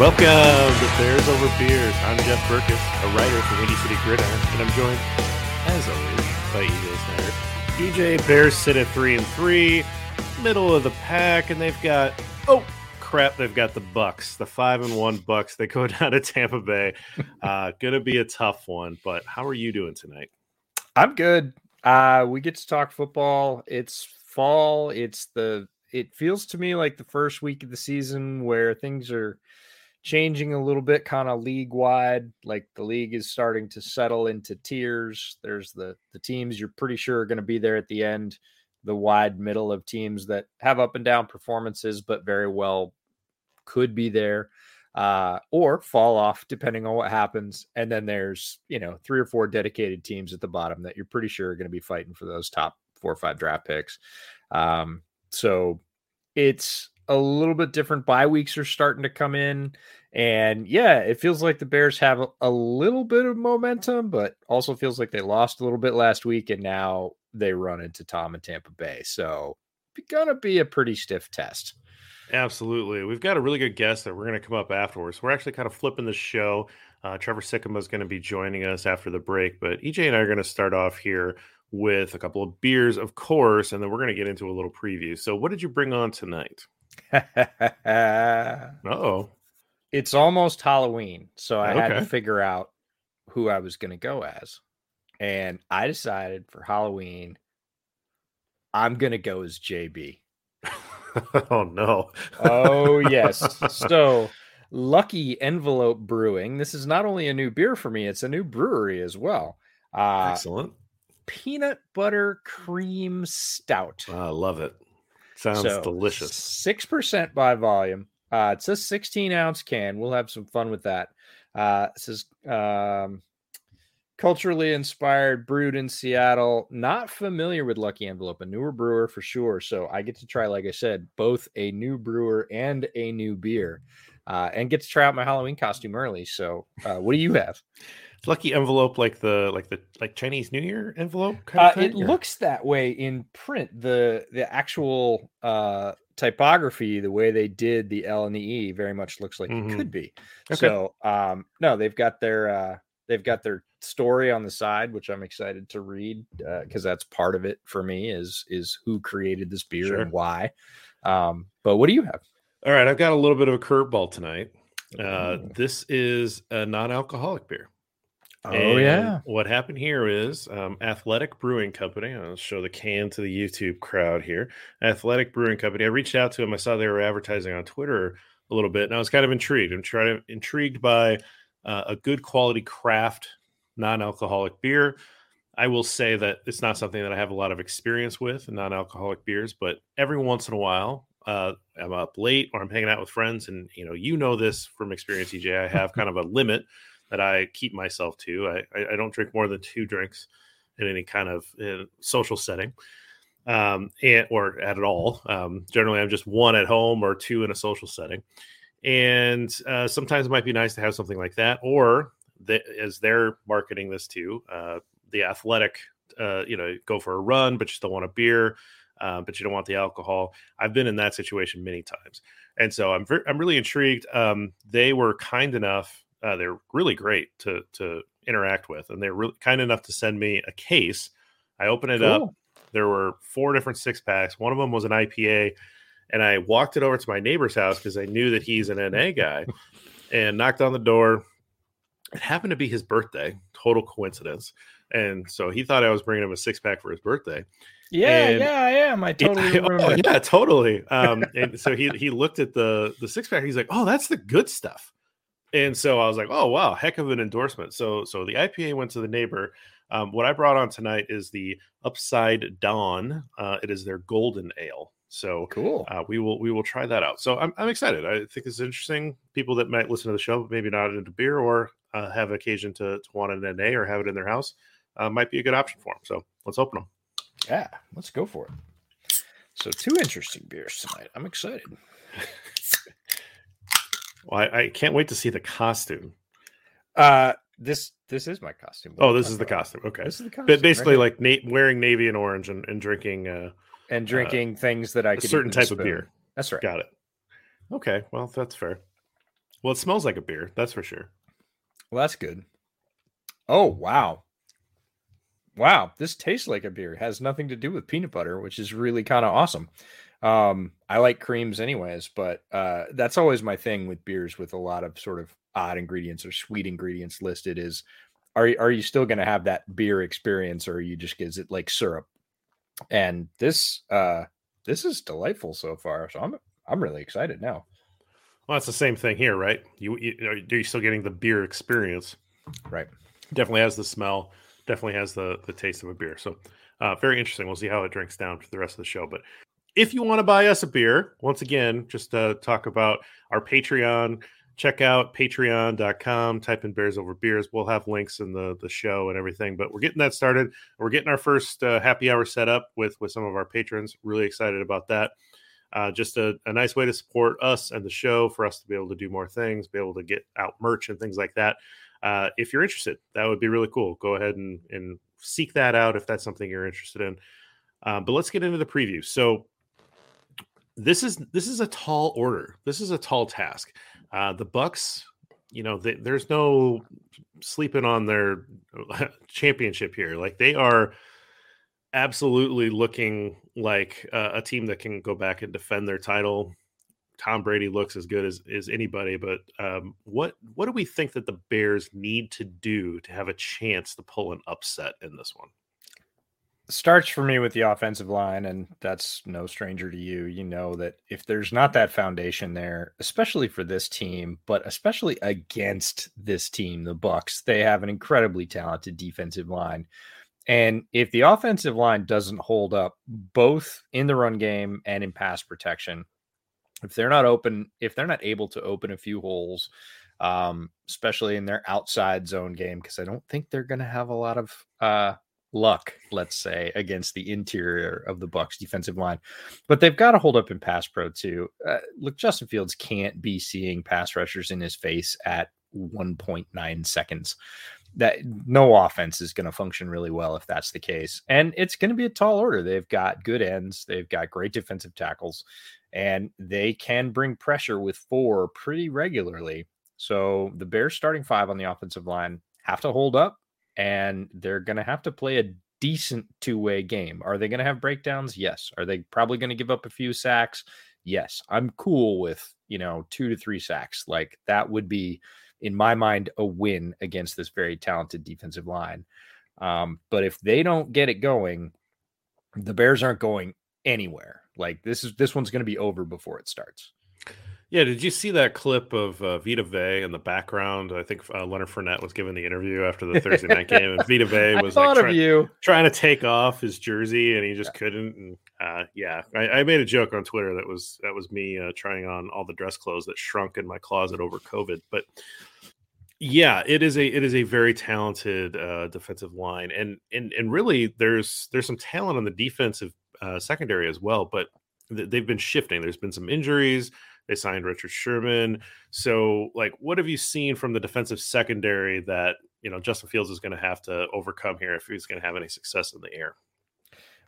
Welcome to Bears Over Beers. I'm Jeff Berckes, a writer for Windy City Gridiron, and I'm joined, as always, by EJ Snyder. EJ Bears sit at three and three, middle of the pack, and they've got oh crap, they've got the Bucks, the five and one Bucks. They go down to Tampa Bay. Uh, gonna be a tough one, but how are you doing tonight? I'm good. Uh, we get to talk football. It's fall. It's the. It feels to me like the first week of the season where things are changing a little bit kind of league wide like the league is starting to settle into tiers. There's the the teams you're pretty sure are going to be there at the end the wide middle of teams that have up and down performances but very well could be there uh, or fall off depending on what happens. And then there's you know three or four dedicated teams at the bottom that you're pretty sure are going to be fighting for those top four or five draft picks. Um, so it's a little bit different. Bye weeks are starting to come in. And yeah, it feels like the Bears have a, a, little bit of momentum, but also feels like they lost a little bit last week and now they run into Tom and Tampa Bay. So gonna be a pretty stiff test. Absolutely. We've got a really good guest that we're going to come up afterwards. We're actually kind of flipping the show. Uh, Trevor Sikkema is going to be joining us after the break, but EJ and I are going to start off here with a couple of beers, of course, and then we're going to get into a little preview. So, what did you bring on tonight? oh. It's almost Halloween, so I okay. had to figure out who I was going to go as. And I decided for Halloween, I'm going to go as JB. oh, no. oh, yes. So, Lucky Envelope Brewing. This is not only a new beer for me, it's a new brewery as well. Uh, Excellent. Peanut butter cream stout. I love it. Sounds so, delicious. Six percent by volume. Uh, it's a 16 ounce can. We'll have some fun with that. Uh, it says um, culturally inspired, brewed in Seattle. Not familiar with Lucky Envelope, a newer brewer for sure. So I get to try, like I said, both a new brewer and a new beer, uh, and get to try out my Halloween costume early. So, uh, what do you have? Lucky envelope like the like the like Chinese New Year envelope uh, it or? looks that way in print the the actual uh typography the way they did the L and the E very much looks like mm-hmm. it could be okay. so um no they've got their uh they've got their story on the side which I'm excited to read because uh, that's part of it for me is is who created this beer sure. and why um but what do you have all right I've got a little bit of a curveball tonight uh, this is a non-alcoholic beer. Oh and yeah. What happened here is um, Athletic Brewing Company. I'll show the can to the YouTube crowd here. Athletic Brewing Company. I reached out to them. I saw they were advertising on Twitter a little bit, and I was kind of intrigued. I'm trying intrigued by uh, a good quality craft non-alcoholic beer. I will say that it's not something that I have a lot of experience with non-alcoholic beers, but every once in a while, uh, I'm up late or I'm hanging out with friends, and you know, you know this from experience, EJ. I have kind of a limit that I keep myself to. I, I don't drink more than two drinks in any kind of uh, social setting, um, and or at all. Um, generally, I'm just one at home or two in a social setting, and uh, sometimes it might be nice to have something like that. Or the, as they're marketing this to uh, the athletic, uh, you know, go for a run, but you still want a beer. Uh, but you don't want the alcohol. I've been in that situation many times, and so I'm I'm really intrigued. Um, they were kind enough uh, they're really great to to interact with, and they're really kind enough to send me a case. I open it cool. up. There were four different six packs. One of them was an IPA, and I walked it over to my neighbor's house because I knew that he's an NA guy, and knocked on the door. It happened to be his birthday. Total coincidence. And so he thought I was bringing him a six pack for his birthday. Yeah, and yeah, I am. I totally it, remember. Oh, yeah, totally. Um, and so he he looked at the the six pack. He's like, "Oh, that's the good stuff." And so I was like, "Oh, wow, heck of an endorsement." So so the IPA went to the neighbor. Um, what I brought on tonight is the Upside Dawn. Uh, it is their golden ale. So cool. Uh, we will we will try that out. So I'm I'm excited. I think it's interesting. People that might listen to the show, maybe not into beer or uh, have occasion to, to want an NA or have it in their house, uh, might be a good option for them. So let's open them. Yeah, let's go for it. So two interesting beers tonight. I'm excited. well, I, I, can't wait to see the costume. Uh this this is my costume. What oh, this is the costume. Okay, this is the costume. But basically, right? like na- wearing navy and orange and, and drinking uh and drinking uh, things that I a certain type of beer. That's right. Got it. Okay, well that's fair. Well, it smells like a beer. That's for sure. Well, that's good. Oh wow, wow! This tastes like a beer. It has nothing to do with peanut butter, which is really kind of awesome. Um, I like creams anyways, but uh, that's always my thing with beers with a lot of sort of odd ingredients or sweet ingredients listed. Is are are you still going to have that beer experience, or are you just is it like syrup? And this uh, this is delightful so far. So I'm I'm really excited now. Well, it's the same thing here, right? You, you you're still getting the beer experience, right? Definitely has the smell. Definitely has the the taste of a beer. So, uh, very interesting. We'll see how it drinks down for the rest of the show. But if you want to buy us a beer, once again, just talk about our Patreon. Check out patreon.com, type in Bears Over Beers. We'll have links in the, the show and everything, but we're getting that started. We're getting our first uh, happy hour set up with, with some of our patrons. Really excited about that uh, just a, a, nice way to support us and the show for us to be able to do more things, be able to get out merch and things like that. Uh, if you're interested, that would be really cool. Go ahead and, and seek that out if that's something you're interested in. Uh, but let's get into the preview. So this is this is a tall order. This is a tall task. Uh, the Bucks, you know, they, there's no sleeping on their championship here. Like they are absolutely looking like uh, a team that can go back and defend their title. Tom Brady looks as good as, as anybody, but um, what what do we think that the Bears need to do to have a chance to pull an upset in this one? Starts for me with the offensive line, and that's no stranger to you. You know that if there's not that foundation there, especially for this team, but especially against this team, the Bucks, they have an incredibly talented defensive line and if the offensive line doesn't hold up both in the run game and in pass protection, if they're not open, if they're not able to open a few holes, um, especially in their outside zone game, because I don't think they're going to have a lot of uh, luck, let's say, against the interior of the Bucks defensive line. But they've got to hold up in pass pro too. Uh, look, Justin Fields can't be seeing pass rushers in his face at 1.9 seconds that no offense is going to function really well if that's the case. And it's going to be a tall order. They've got good ends, they've got great defensive tackles, and they can bring pressure with four pretty regularly. So the Bears starting five on the offensive line have to hold up and they're going to have to play a decent two-way game. Are they going to have breakdowns? Yes. Are they probably going to give up a few sacks? Yes. I'm cool with, you know, 2 to 3 sacks. Like that would be in my mind, a win against this very talented defensive line. Um, but if they don't get it going, the Bears aren't going anywhere. Like this is this one's going to be over before it starts. Yeah, did you see that clip of uh, Vita Vea in the background? I think uh, Leonard Fournette was giving the interview after the Thursday night game, and Vita Vea was like try, trying to take off his jersey, and he just couldn't. And uh, yeah, I, I, made a joke on Twitter that was that was me uh, trying on all the dress clothes that shrunk in my closet over COVID. But yeah, it is a it is a very talented uh, defensive line, and and and really there's there's some talent on the defensive uh, secondary as well, but th- they've been shifting. There's been some injuries they signed Richard Sherman. So, like, what have you seen from the defensive secondary that you know Justin Fields is going to have to overcome here if he's going to have any success in the air?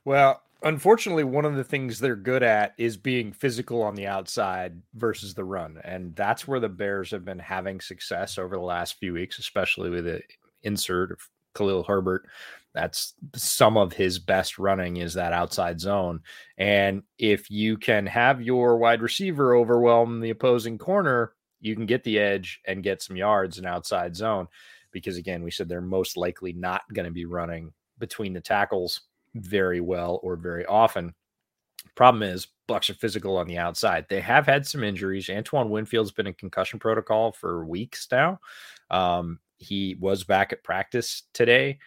Well, unfortunately, one of the things they're good at is being physical on the outside versus the run, and that's where the Bears have been having success over the last few weeks, especially with the insert of Khalil Herbert. That's some of his best running is that outside zone. And if you can have your wide receiver overwhelm the opposing corner, you can get the edge and get some yards in outside zone. Because again, we said they're most likely not going to be running between the tackles. very well or very often. Problem is, Bucks are physical on the outside. They have had some injuries. Antoine Winfield's been in concussion protocol for weeks now. Um, he was back at practice today.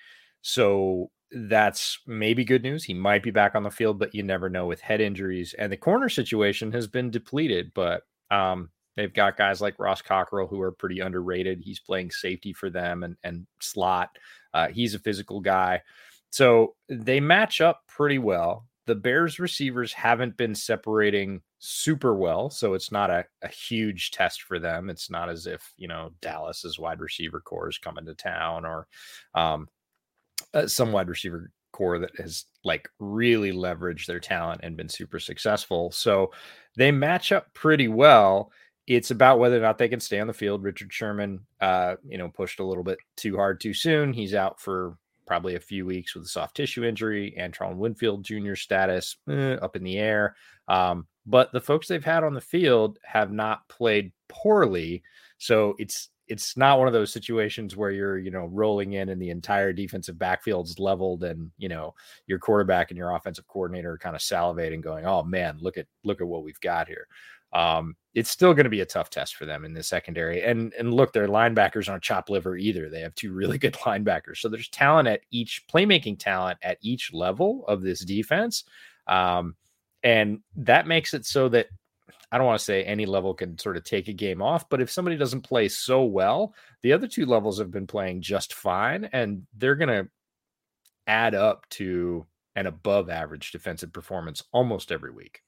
So that's maybe good news. He might be back on the field, but you never know with head injuries. And the corner situation has been depleted, but um, they've got guys like Ross Cockrell who are pretty underrated. He's playing safety for them and, and slot. Uh, he's a physical guy. So they match up pretty well. The Bears receivers haven't been separating super well. So it's not a, a huge test for them. It's not as if, you know, Dallas's wide receiver corps is coming to town or um, uh, some wide receiver corps that has like really leveraged their talent and been super successful. So they match up pretty well. It's about whether or not they can stay on the field. Richard Sherman, uh, you know, pushed a little bit too hard too soon. He's out for probably a few weeks with a soft tissue injury. Antoine Winfield Jr. status eh, up in the air. Um, but the folks they've had on the field have not played poorly. So it's it's not one of those situations where you're you know rolling in and the entire defensive backfield's leveled and you know your quarterback and your offensive coordinator are kind of salivating going oh man look at look at what we've got here. Um, it's still going to be a tough test for them in the secondary and and look their linebackers aren't chop liver either they have two really good linebackers so there's talent at each playmaking talent at each level of this defense um, and that makes it so that I don't want to say any level can sort of take a game off, but if somebody doesn't play so well, the other two levels have been playing just fine and they're going to add up to an above average defensive performance almost every week.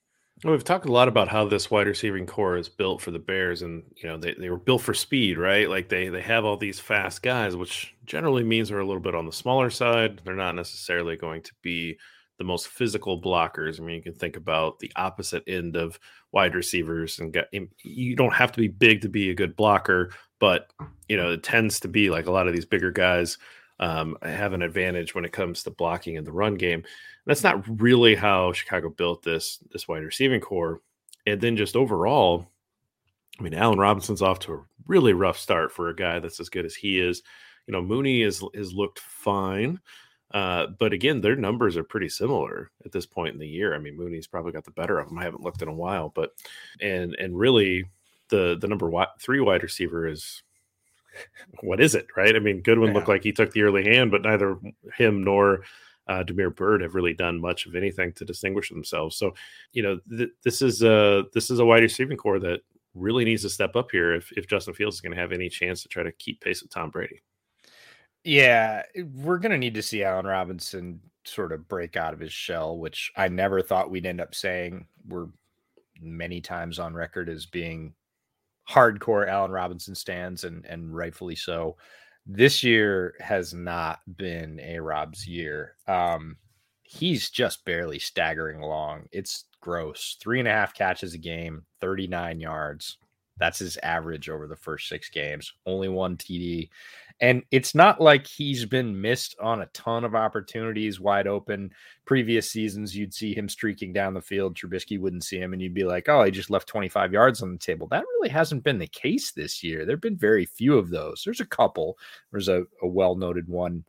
Well, we've talked a lot about how this wide receiving corps is built for the Bears, and you know they, they were built for speed, right? Like they they have all these fast guys, which generally means they're a little bit on the smaller side. They're not necessarily going to be the most physical blockers. I mean, you can think about the opposite end of wide receivers and get you don't have to be big to be a good blocker, but you know, it tends to be like a lot of these bigger guys um, have an advantage when it comes to blocking in the run game. That's not really how Chicago built this this wide receiving corps. And then just overall, I mean, Allen Robinson's off to a really rough start for a guy that's as good as he is. You know, Mooney is has looked fine. Uh, but again, their numbers are pretty similar at this point in the year. I mean, Mooney's probably got the better of them. I haven't looked in a while, but and and really, the the number three wide receiver is what is it, right? I mean, Goodwin yeah. looked like he took the early hand, but neither him nor uh, Damiere Byrd have really done much of anything to distinguish themselves. So, you know, th- this is a this is a wide receiving corps that really needs to step up here if if Justin Fields is going to have any chance to try to keep pace with Tom Brady. Yeah, eh, we're going to need to see Allen Robinson sort of break out of his shell, which I never thought we'd end up saying. We're many times on record as being hardcore Allen Robinson stands, and and rightfully so. This year has not been a Rob's year. Um, he's just barely staggering along. It's gross. Three and a half catches a game, 39 yards. That's his average over the first six games. Only one TD. And it's not like he's been missed on a ton of opportunities wide open. Previous seasons, you'd see him streaking down the field. Trubisky wouldn't see him, and you'd be like, oh, he just left 25 yards on the table. That really hasn't been the case this year. There have been very few of those. There's a couple. There's a, a well noted one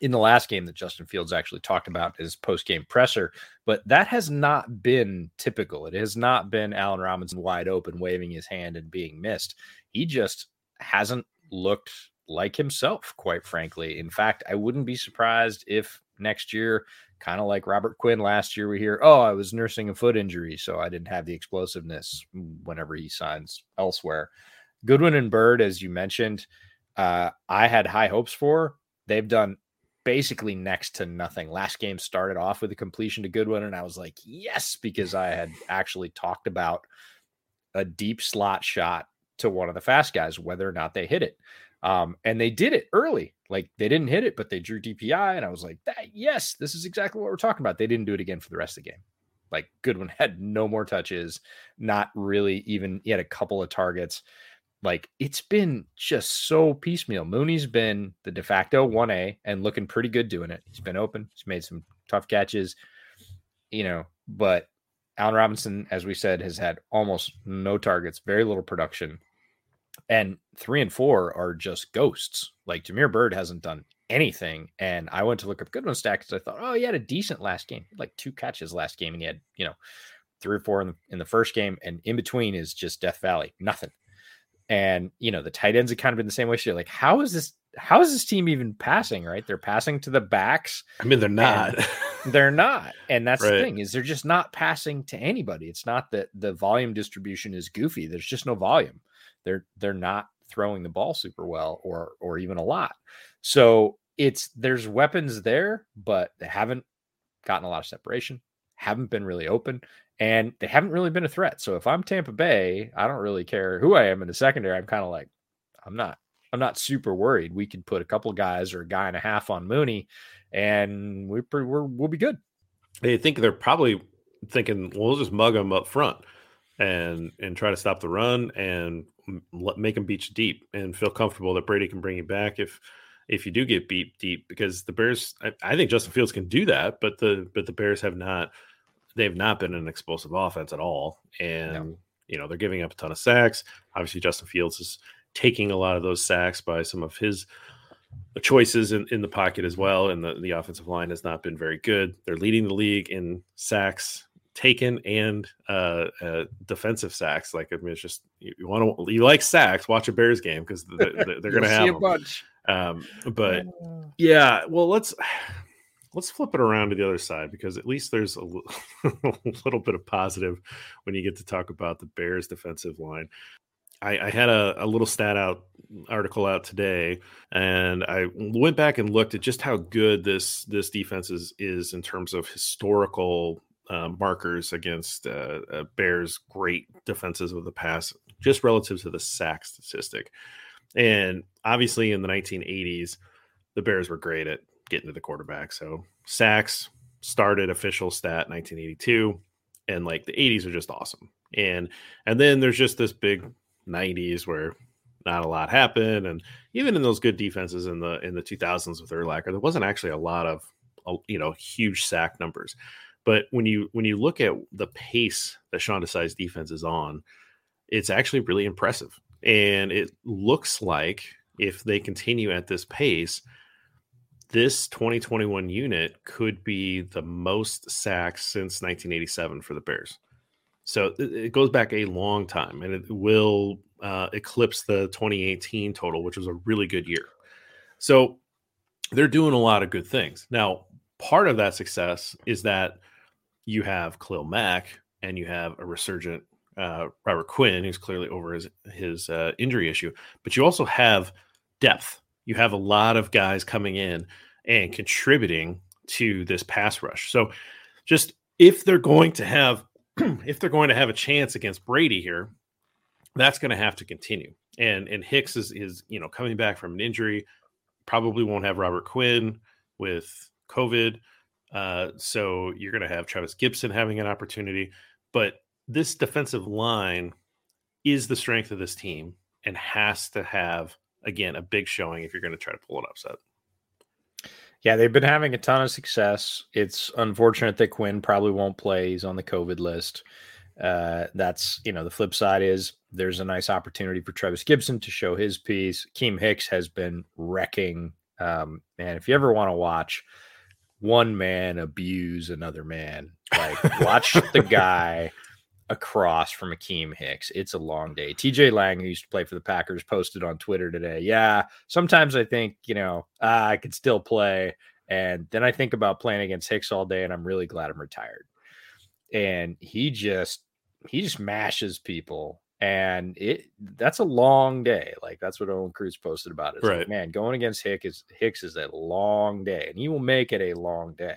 in the last game that Justin Fields actually talked about his post game presser, but that has not been typical. It has not been Allen Robinson wide open, waving his hand and being missed. He just hasn't looked like himself, quite frankly. In fact, I wouldn't be surprised if next year, kind of like Robert Quinn last year, we hear, oh, I was nursing a foot injury, so I didn't have the explosiveness whenever he signs elsewhere. Goodwin and Byrd, as you mentioned, uh, I had high hopes for. They've done basically next to nothing. Last game started off with a completion to Goodwin, and I was like, yes, because I had actually talked about a deep slot shot to one of the fast guys, whether or not they hit it. Um, and they did it early. Like they didn't hit it, but they drew DPI. And I was like, That yes, this is exactly what we're talking about. They didn't do it again for the rest of the game. Like Goodwin had no more touches, not really even, he had a couple of targets. Like it's been just so piecemeal. Mooney's been the de facto 1A and looking pretty good doing it. He's been open, he's made some tough catches, you know, but Allen Robinson, as we said, has had almost no targets, very little production and three and four are just ghosts. Like Damiere Byrd hasn't done anything. And I went to look up Goodwin stats I thought, oh, he had a decent last game, like two catches last game, and he had you know three or four in the, in the first game, and in between is just Death Valley, nothing. And you know the tight ends have kind of been the same way. So like, how is this? How is this team even passing? Right, they're passing to the backs. I mean, they're not. they're not, and that's right. the thing is they're just not passing to anybody. It's not that the volume distribution is goofy. There's just no volume. They're they're not throwing the ball super well or or even a lot. So it's there's weapons there, but they haven't gotten a lot of separation, haven't been really open, and they haven't really been a threat. So if I'm Tampa Bay, I don't really care who I am in the secondary. I'm kind of like, I'm not, I'm not super worried. We can put a couple guys or a guy and a half on Mooney, and we we're, we'll be good. They think they're probably thinking, well, we'll just mug them up front and and try to stop the run and let, make them beat you deep and feel comfortable that Brady can bring you back if if you do get beat deep because the Bears I, I think Justin Fields can do that, but the but the Bears have not they have not been an explosive offense at all. And, no. you know, they're giving up a ton of sacks. Obviously, Justin Fields is taking a lot of those sacks by some of his choices in, in the pocket as well. And the, the offensive line has not been very good. They're leading the league in sacks taken and uh, uh, defensive sacks. Like, I mean, it's just you, you want to, you like sacks, watch a Bears game because they're, they're going to have a bunch. Um, but uh. yeah, well, let's let's flip it around to the other side because at least there's a, a little bit of positive when you get to talk about the Bears defensive line. I, I had a, a, little stat out article out today, and I went back and looked at just how good this this defense is, is in terms of historical uh, markers against uh, uh, Bears' great defenses of the past, just relative to the sack statistic. And obviously, in the 1980s, the Bears were great at getting to the quarterback. So sacks started official stat 1982, and like the 80s are just awesome. And and then there's just this big 90s where not a lot happened, and even in those good defenses in the in the 2000s with Urlacher, there wasn't actually a lot of you know huge sack numbers. But when you when you look at the pace that Sean Desai's defense is on, it's actually really impressive. And it looks like if they continue at this pace, this 2021 unit could be the most sacks since 1987 for the Bears. So it goes back a long time and it will uh, eclipse the 2018 total, which was a really good year. So they're doing a lot of good things. Now, part of that success is that you have Khalil Mack and you have a resurgent uh, Robert Quinn, who's clearly over his, his uh, injury issue, but you also have depth. You have a lot of guys coming in and contributing to this pass rush. So just if they're going to have if they're going to have a chance against Brady here, that's going to have to continue. And and Hicks is is you know coming back from an injury, probably won't have Robert Quinn with COVID. Uh, so you're going to have Trevis Gibson having an opportunity, but this defensive line is the strength of this team and has to have again a big showing if you're going to try to pull an upset. Yeah, they've been having a ton of success. It's unfortunate that Quinn probably won't play. He's on the COVID list. Uh, that's you know the flip side is there's a nice opportunity for Trevis Gibson to show his piece. Keem Hicks has been wrecking. Um, and if you ever want to watch one man abuse another man, like watch the guy across from Akeem Hicks. It's a long day. TJ Lang, who used to play for the Packers, posted on Twitter today. Yeah, sometimes I think, you know, ah, I could still play. And then I think about playing against Hicks all day, and I'm really glad I'm retired. And he just he just mashes people. And it that's a long day. Like that's what Owen Cruz posted about it. Right. Like, man, going against Hicks is Hicks is a long day, and he will make it a long day.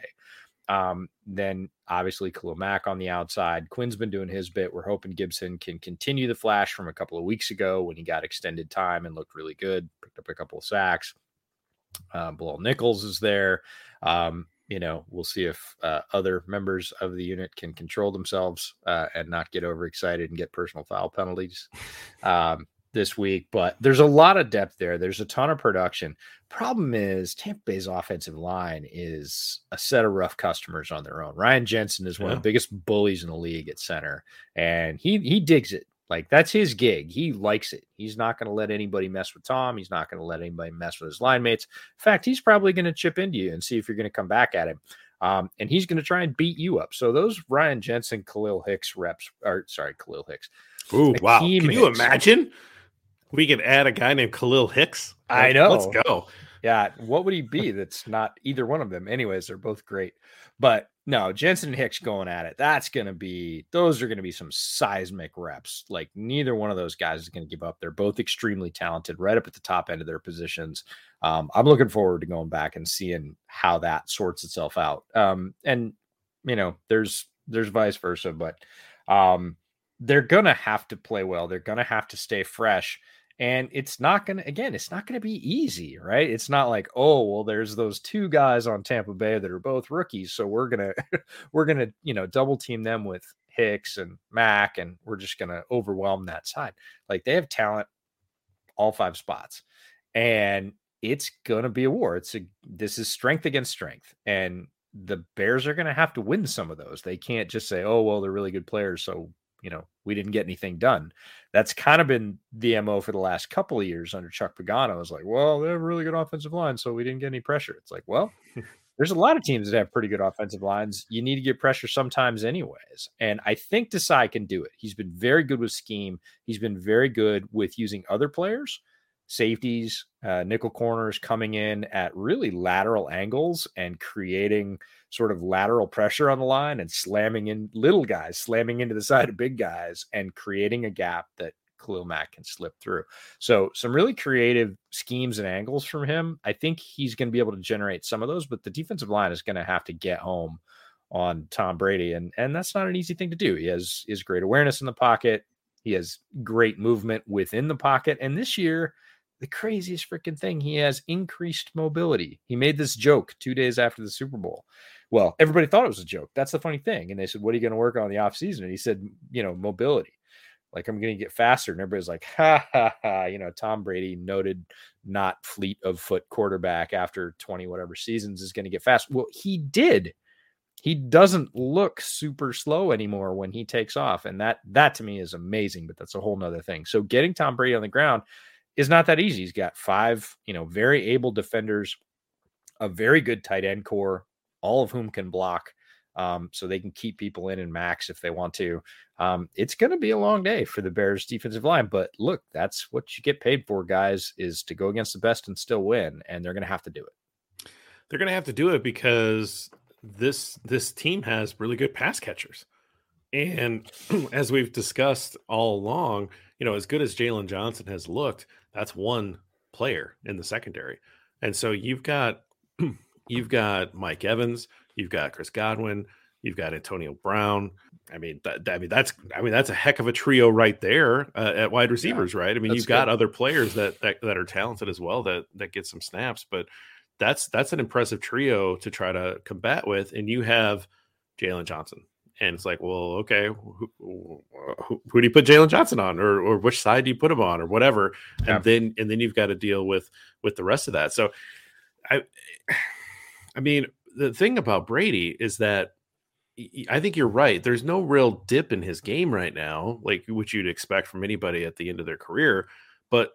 Um, then obviously Khalil Mack on the outside. Quinn's been doing his bit. We're hoping Gibson can continue the flash from a couple of weeks ago when he got extended time and looked really good. Picked up a couple of sacks. Uh, Bilal Nichols is there. Um, you know, we'll see if uh, other members of the unit can control themselves uh, and not get overexcited and get personal foul penalties. Um, this week, but there's a lot of depth there. There's a ton of production. Problem is, Tampa Bay's offensive line is a set of rough customers on their own. Ryan Jensen is one yeah. of the biggest bullies in the league at center, and he he digs it. Like that's his gig. He likes it. He's not going to let anybody mess with Tom. He's not going to let anybody mess with his line mates. In fact, he's probably going to chip into you and see if you're going to come back at him. Um, and he's going to try and beat you up. So those Ryan Jensen, Khalil Hicks reps, or sorry, Khalil Hicks. Ooh, wow. Can Hicks. you imagine? We could add a guy named Khalil Hicks. I know. Let's go. Yeah. What would he be? That's not either one of them. Anyways, they're both great. But no, Jensen and Hicks going at it. That's going to be, those are going to be some seismic reps. Like neither one of those guys is going to give up. They're both extremely talented, right up at the top end of their positions. Um, I'm looking forward to going back and seeing how that sorts itself out. Um, and, you know, there's, there's vice versa, but um, they're going to have to play well. They're going to have to stay fresh and it's not going to again it's not going to be easy right? It's not like oh well there's those two guys on tampa bay that are both rookies so we're going to we're going to you know double team them with hicks and mack and we're just going to overwhelm that side. Like they have talent all five spots and it's going to be a war. It's a this is strength against strength and the bears are going to have to win some of those. They can't just say oh well they're really good players so you know, we didn't get anything done. That's kind of been the MO for the last couple of years under Chuck Pagano. It's like, well, they have a really good offensive line, so we didn't get any pressure. It's like, well, there's a lot of teams that have pretty good offensive lines. You need to get pressure sometimes, anyways. And I think Desai can do it. He's been very good with scheme. He's been very good with using other players, safeties, uh, nickel corners coming in at really lateral angles and creating – sort of lateral pressure on the line and slamming in little guys, slamming into the side of big guys and creating a gap that Khalil Mack can slip through. So some really creative schemes and angles from him. I think he's going to be able to generate some of those, but the defensive line is going to have to get home on Tom Brady. And and that's not an easy thing to do. He has is great awareness in the pocket. He has great movement within the pocket. And this year, the craziest freaking thing, he has increased mobility. He made this joke two days after the Super Bowl. Well, everybody thought it was a joke. That's the funny thing. And they said, What are you going to work on in the off season? And he said, You know, mobility. Like I'm going to get faster. And everybody's like, Ha ha ha. You know, Tom Brady, noted not fleet of foot quarterback after 20 whatever seasons, is going to get fast. Well, he did. He doesn't look super slow anymore when he takes off. And that, that to me is amazing, but that's a whole nother thing. So getting Tom Brady on the ground is not that easy. He's got five, you know, very able defenders, a very good tight end corps, all of whom can block. Um, so they can keep people in and max if they want to. Um, it's going to be a long day for the Bears defensive line, but look, that's what you get paid for, guys, is to go against the best and still win, and they're going to have to do it. They're going to have to do it because this this team has really good pass catchers, and as we've discussed all along, you know, as good as Jaylon Johnson has looked, that's one player in the secondary, and so you've got You've got Mike Evans, you've got Chris Godwin, you've got Antonio Brown. I mean, that, I mean that's I mean that's a heck of a trio right there uh, at wide receivers, yeah, right? I mean, you've got other players that, that that are talented as well that that get some snaps, but that's that's an impressive trio to try to combat with, and you have Jaylon Johnson, and it's like, well, okay, who, who, who do you put Jaylon Johnson on, or or which side do you put him on, or whatever, yeah. and then and then you've got to deal with with the rest of that. So, I I mean, the thing about Brady is that I think you're right. There's no real dip in his game right now, like which you'd expect from anybody at the end of their career. But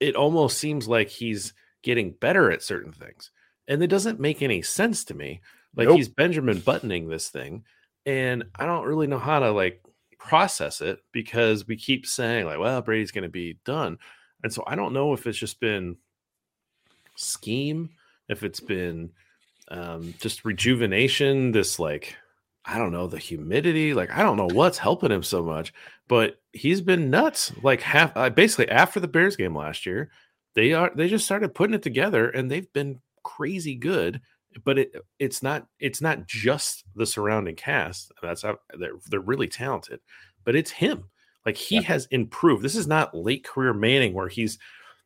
it almost seems like he's getting better at certain things. And it doesn't make any sense to me. Like nope. he's Benjamin buttoning this thing. And I don't really know how to like process it because we keep saying, like, well, Brady's going to be done. And so I don't know if it's just been scheme, if it's been um, just rejuvenation, this like I don't know the humidity. Like I don't know what's helping him so much, but he's been nuts. Like half uh, basically after the Bears game last year, they are they just started putting it together and they've been crazy good. But it it's not it's not just the surrounding cast. That's how they're they're really talented, but it's him. Like he yeah. has improved. This is not late career Manning where he's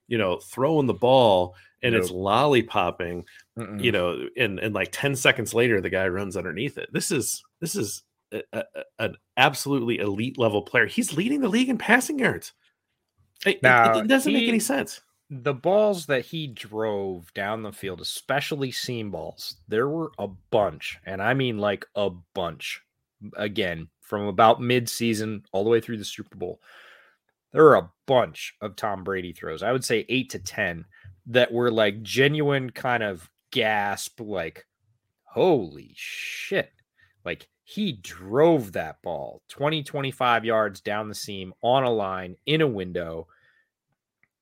you know throwing the ball and nope. it's lollipopping Mm-mm. you know and and like 10 seconds later the guy runs underneath it this is this is a, a, an absolutely elite level player he's leading the league in passing yards it, now, it, it doesn't he, make any sense the balls that he drove down the field especially seam balls there were a bunch and i mean like a bunch again from about mid-season all the way through the super bowl there are a bunch of Tom Brady throws. I would say eight to 10 that were like genuine kind of gasp, like, holy shit. Like he drove that ball 20, 25 yards down the seam on a line in a window.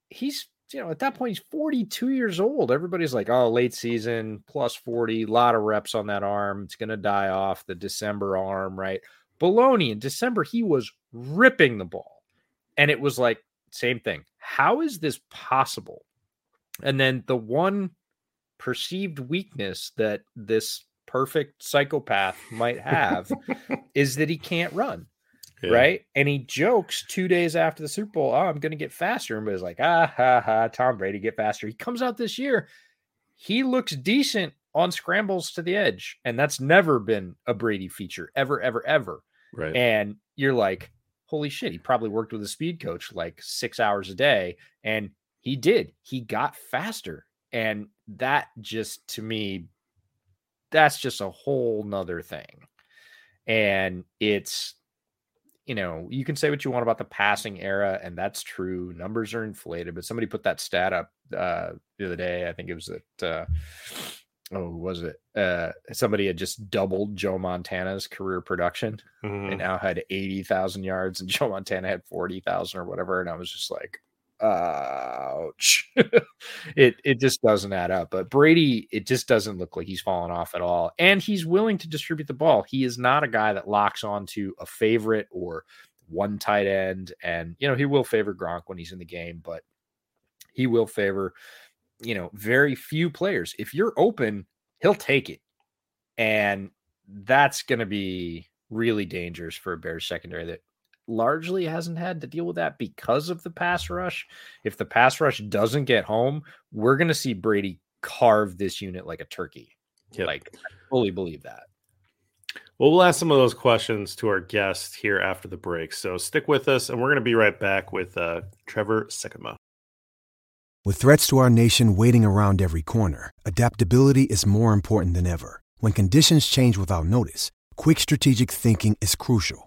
He's, you know, at that point, he's 42 years old. Everybody's like, oh, late season, plus 40, a lot of reps on that arm. It's going to die off the December arm, right? Baloney in December, he was ripping the ball. And it was like, same thing. How is this possible? And then the one perceived weakness that this perfect psychopath might have is that he can't run. Yeah. Right. And he jokes two days after the Super Bowl, oh, I'm going to get faster. And he's like, ah, ha, ha, Tom Brady, get faster. He comes out this year. He looks decent on scrambles to the edge. And that's never been a Brady feature, ever, ever, ever. Right. And you're like, holy shit, he probably worked with a speed coach like six hours a day. And he did. He got faster. And that just to me, that's just a whole nother thing. And it's, you know, you can say what you want about the passing era, and that's true. Numbers are inflated, but somebody put that stat up uh, the other day. I think it was that. uh, oh, was it? Uh, somebody had just doubled Joe Montana's career production mm-hmm. and now had 80,000 yards, and Joe Montana had 40,000 or whatever. And I was just like, ouch. it it just doesn't add up. But Brady, it just doesn't look like he's falling off at all. And he's willing to distribute the ball. He is not a guy that locks onto a favorite or one tight end. And you know, he will favor Gronk when he's in the game, but he will favor you know, very few players. If you're open, he'll take it. And that's going to be really dangerous for a Bears secondary that largely hasn't had to deal with that because of the pass rush. If the pass rush doesn't get home, we're going to see Brady carve this unit like a turkey. Yep. Like, I fully believe that. Well, we'll ask some of those questions to our guest here after the break. So stick with us, and we're going to be right back with uh, Trevor Sikkema. With threats to our nation waiting around every corner, adaptability is more important than ever. When conditions change without notice, quick strategic thinking is crucial.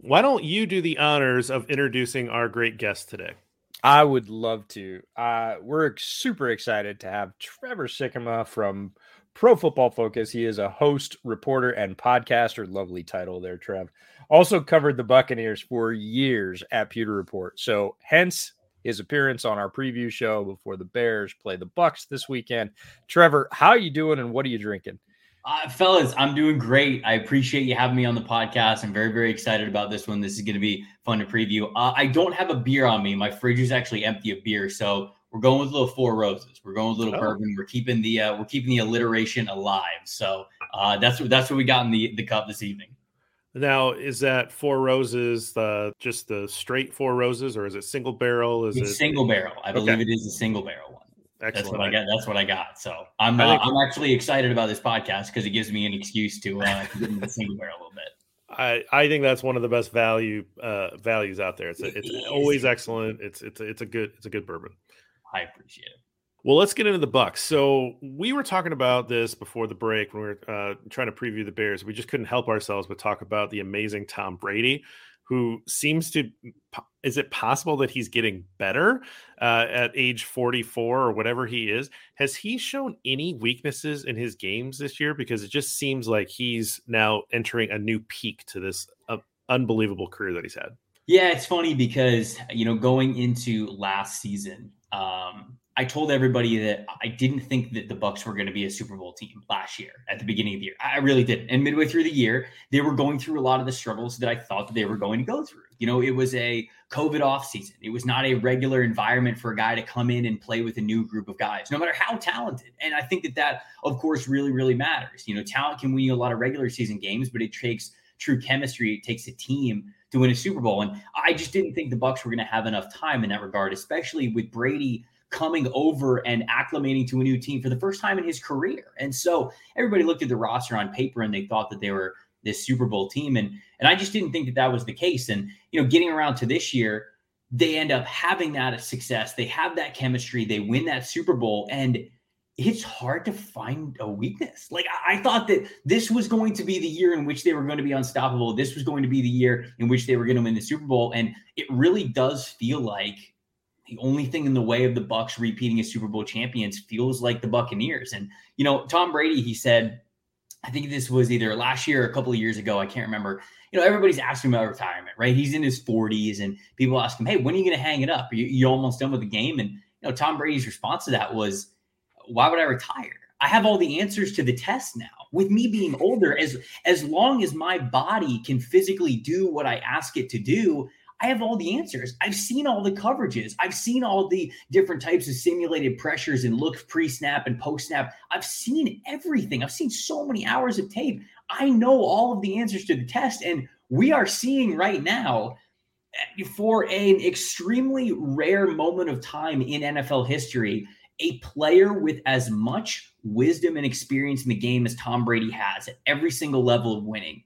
why don't you do the honors of introducing our great guest today? I would love to. Uh, we're super excited to have Trevor Sikkema from Pro Football Focus. He is a host, reporter, and podcaster. Lovely title there, Trev. Also covered the Buccaneers for years at Pewter Report. So hence his appearance on our preview show before the Bears play the Bucks this weekend. Trevor, how are you doing and what are you drinking? Uh, fellas, I'm doing great. I appreciate you having me on the podcast. I'm very, very excited about this one. This is going to be fun to preview. Uh, I don't have a beer on me. My fridge is actually empty of beer, so we're going with a little Four Roses. We're going with a little oh. bourbon. We're keeping the uh, we're keeping the alliteration alive. So uh, that's what that's what we got in the the cup this evening. Now, is that four roses the just the straight four roses, or is it single barrel? Is it's it single barrel? I believe okay. it is a single barrel one. Excellent. That's what I got. That's what I got. So I'm uh, I'm actually excited about this podcast because it gives me an excuse to, uh, get into the single barrel a little bit. I, I think that's one of the best value uh, values out there. It's a, it's it always excellent. It's it's a, it's a good it's a good bourbon. I appreciate it. Well, let's get into the Bucks. So we were talking about this before the break when we were uh, trying to preview the Bears. We just couldn't help ourselves but talk about the amazing Tom Brady, who seems to. Is it possible that he's getting better uh, at age 44 or whatever he is? Has he shown any weaknesses in his games this year? Because it just seems like he's now entering a new peak to this uh, unbelievable career that he's had. Yeah, it's funny because you know going into last season, um, I told everybody that I didn't think that the Bucks were going to be a Super Bowl team last year at the beginning of the year. I really didn't. And midway through the year, they were going through a lot of the struggles that I thought that they were going to go through. You know, it was a COVID off season. It was not a regular environment for a guy to come in and play with a new group of guys, no matter how talented. And I think that that, of course, really, really matters. You know, talent can win you a lot of regular season games, but it takes true chemistry. It takes a team to win a Super Bowl. And I just didn't think the Bucks were going to have enough time in that regard, especially with Brady coming over and acclimating to a new team for the first time in his career. And so everybody looked at the roster on paper and they thought that they were this Super Bowl team. And and I just didn't think that that was the case. And you know, getting around to this year, they end up having that success. They have that chemistry. They win that Super Bowl, and it's hard to find a weakness. Like I, I thought that this was going to be the year in which they were going to be unstoppable. This was going to be the year in which they were going to win the Super Bowl, and it really does feel like the only thing in the way of the Bucks repeating as Super Bowl champions feels like the Buccaneers. And you know, Tom Brady, he said, I think this was either last year or a couple of years ago. I can't remember. You know, everybody's asking about retirement, right? He's in his 40s, and people ask him, "Hey, when are you going to hang it up? Are you, you almost done with the game?" And you know, Tom Brady's response to that was, "Why would I retire? I have all the answers to the test now. With me being older, as as long as my body can physically do what I ask it to do, I have all the answers. I've seen all the coverages. I've seen all the different types of simulated pressures and looks pre snap and post snap. I've seen everything. I've seen so many hours of tape. I know all of the answers to the test. And we are seeing right now eh, for an extremely rare moment of time in NFL history, a player with as much wisdom and experience in the game as Tom Brady has at every single level of winning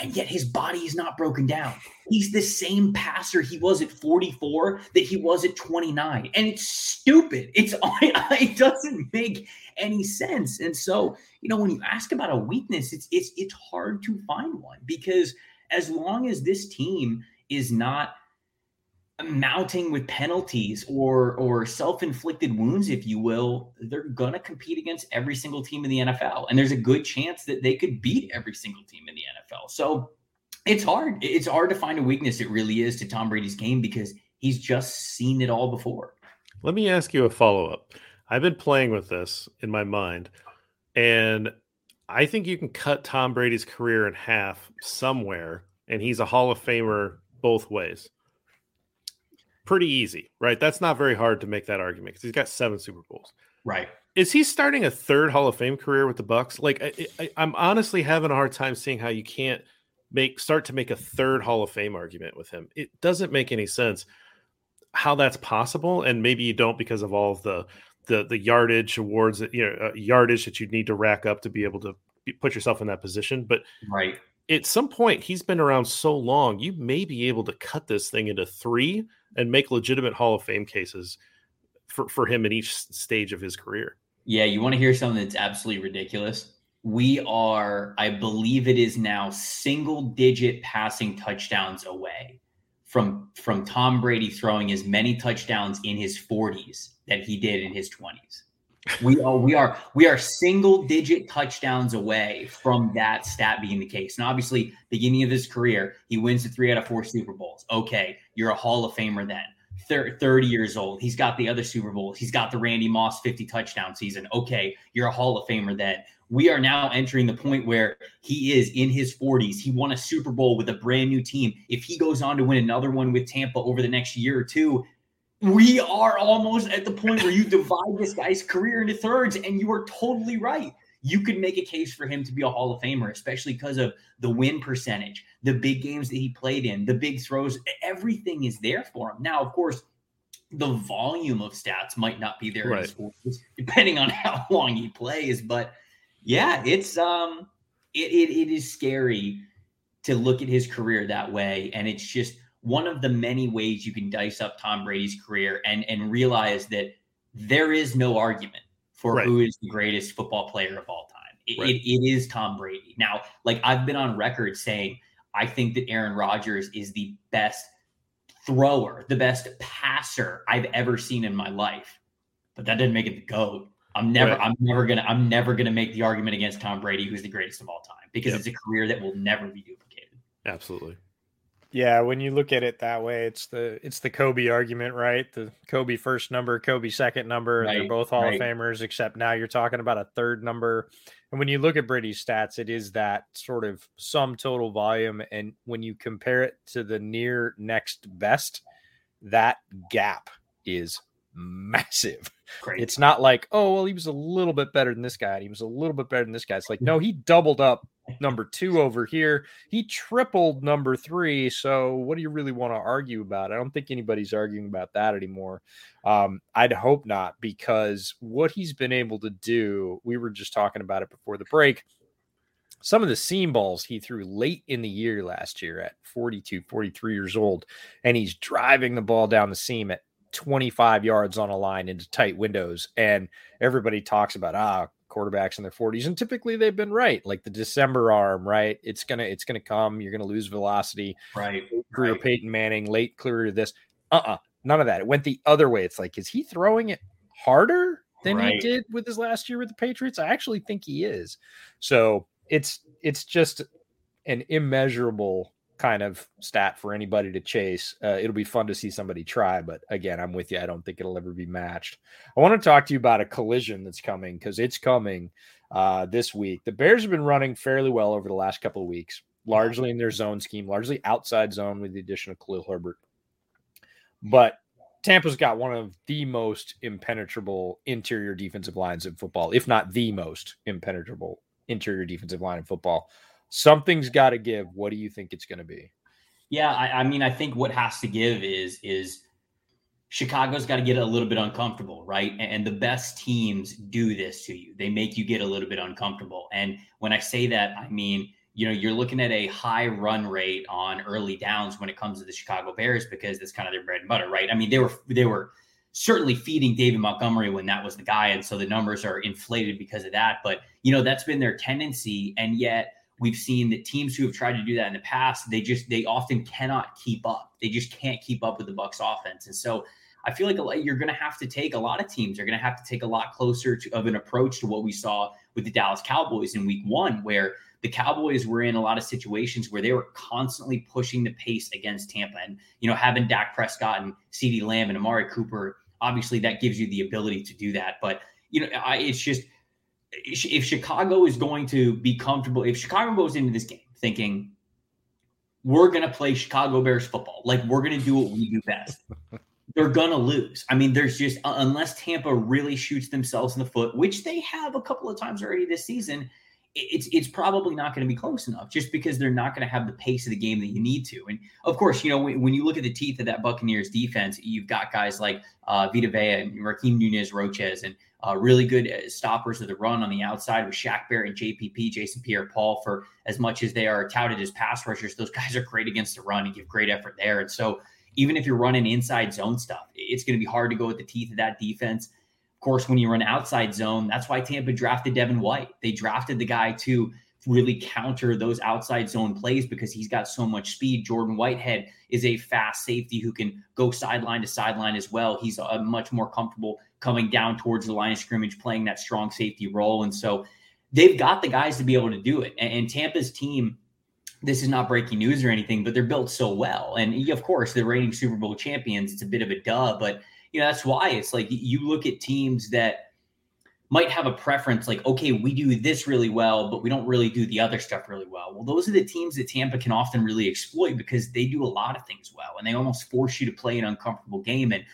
and yet his body is not broken down. He's the same passer he was at 44 that he was at 29. And it's stupid. It's it doesn't make any sense. And so, you know, when you ask about a weakness, it's it's it's hard to find one because as long as this team is not mounting with penalties or or self-inflicted wounds if you will they're going to compete against every single team in the NFL and there's a good chance that they could beat every single team in the NFL so it's hard. It's hard to find a weakness. It really is to Tom Brady's game because he's just seen it all before. Let me ask you a follow-up. I've been playing with this in my mind and I think you can cut Tom Brady's career in half somewhere and he's a Hall of Famer both ways pretty easy, right? That's not very hard to make that argument because he's got seven Super Bowls. Right. Is he starting a third Hall of Fame career with the Bucks? Like, I, am honestly having a hard time seeing how you can't make start to make a third Hall of Fame argument with him. It doesn't make any sense how that's possible, and maybe you don't because of all of the the the yardage awards that you know uh, yardage that you need to rack up to be able to be, put yourself in that position. But right at some point, he's been around so long, you may be able to cut this thing into three and make legitimate Hall of Fame cases for, for him in each stage of his career. Yeah, you want to hear something that's absolutely ridiculous? We are, I believe it is now single digit passing touchdowns away from from Tom Brady throwing as many touchdowns in his 40s that he did in his 20s. We are we are we are single digit touchdowns away from that stat being the case. And obviously, beginning of his career, he wins the three out of four Super Bowls. Okay, you're a Hall of Famer then. 30 years old. He's got the other Super Bowls. He's got the Randy Moss 50 touchdown season. Okay, you're a Hall of Famer then. We are now entering the point where he is in his 40s. He won a Super Bowl with a brand new team. If he goes on to win another one with Tampa over the next year or two, we are almost at the point where you divide this guy's career into thirds, and you are totally right. You could make a case for him to be a Hall of Famer, especially because of the win percentage, the big games that he played in, the big throws. Everything is there for him. Now, of course, the volume of stats might not be there right. depending on how long he plays. But yeah, it's um, it, it it is scary to look at his career that way, and it's just one of the many ways you can dice up Tom Brady's career and and realize that there is no argument for right. who is the greatest football player of all time. It, right. it, it is Tom Brady. Now, like I've been on record saying, I think that Aaron Rodgers is the best thrower, the best passer I've ever seen in my life. But that didn't make it the GOAT. I'm never, right. I'm never gonna, I'm never gonna make the argument against Tom Brady, who's the greatest of all time, because yep. it's a career that will never be duplicated. Absolutely. Yeah, when you look at it that way, it's the it's the Kobe argument, right? The Kobe first number, Kobe second number, right, they're both Hall right. of Famers, except now you're talking about a third number. And when you look at Brady's stats, it is that sort of sum total volume. And when you compare it to the near next best, that gap is massive. Great. It's not like, oh, well, he was a little bit better than this guy. He was a little bit better than this guy. It's like, no, he doubled up number two over here. He tripled number three. So what do you really want to argue about? I don't think anybody's arguing about that anymore. Um, I'd hope not, because what he's been able to do, we were just talking about it before the break. Some of the seam balls he threw late in the year last year at 42, 43 years old, and he's driving the ball down the seam at 25 yards on a line into tight windows. And everybody talks about, ah, quarterbacks in their 40s and typically they've been right like the december arm right it's gonna it's gonna come you're gonna lose velocity right career right. peyton manning late career this uh-uh none of that it went the other way it's like is he throwing it harder than right. he did with his last year with the patriots i actually think he is so it's it's just an immeasurable kind of stat for anybody to chase. Uh, it'll be fun to see somebody try, but again, I'm with you. I don't think it'll ever be matched. I want to talk to you about a collision that's coming because it's coming uh, this week. The Bears have been running fairly well over the last couple of weeks, largely in their zone scheme, largely outside zone with the addition of Khalil Herbert. But Tampa's got one of the most impenetrable interior defensive lines in football, if not the most impenetrable interior defensive line in football something's got to give. What do you think it's going to be? Yeah, I, I, mean, I think what has to give is is Chicago's got to get a little bit uncomfortable, right? And, the best teams do this to you. They make you get a little bit uncomfortable. And when I say that, I mean you know you're looking at a high run rate on early downs when it comes to the Chicago Bears because that's kind of their bread and butter, right? I mean, they were they were certainly feeding David Montgomery when that was the guy, and so the numbers are inflated because of that. But you know that's been their tendency, and yet We've seen that teams who have tried to do that in the past, they just they often cannot keep up. They just can't keep up with the Bucks offense. And so I feel like you're going to have to take a lot of teams are going to have to take a lot closer to, of an approach to what we saw with the Dallas Cowboys in week 1 where the Cowboys were in a lot of situations where they were constantly pushing the pace against Tampa and you know having Dak Prescott and CeeDee Lamb and Amari Cooper obviously that gives you the ability to do that but you know I, it's just if Chicago is going to be comfortable, if Chicago goes into this game thinking we're going to play Chicago Bears football, like we're going to do what we do best, they're going to lose. I mean, there's just unless Tampa really shoots themselves in the foot, which they have a couple of times already this season. It's it's probably not going to be close enough, just because they're not going to have the pace of the game that you need to. And of course, you know when, when you look at the teeth of that Buccaneers defense, you've got guys like uh, Vita Vea and Rakeem Nunez Roches and uh, really good uh, stoppers of the run on the outside with Shaq Barrett and JPP, Jason Pierre Paul. For as much as they are touted as pass rushers, those guys are great against the run and give great effort there. And so, even if you're running inside zone stuff, it's going to be hard to go at the teeth of that defense. Of course, when you run outside zone, that's why Tampa drafted Devin White. They drafted the guy to really counter those outside zone plays because he's got so much speed. Jordan Whitehead is a fast safety who can go sideline to sideline as well. He's a much more comfortable coming down towards the line of scrimmage, playing that strong safety role. And so they've got the guys to be able to do it. And, and Tampa's team, this is not breaking news or anything, but they're built so well. And of course, the reigning Super Bowl champions, it's a bit of a duh, but you know, that's why it's like you look at teams that might have a preference like, okay, we do this really well, but we don't really do the other stuff really well. Well, those are the teams that Tampa can often really exploit because they do a lot of things well and they almost force you to play an uncomfortable game. And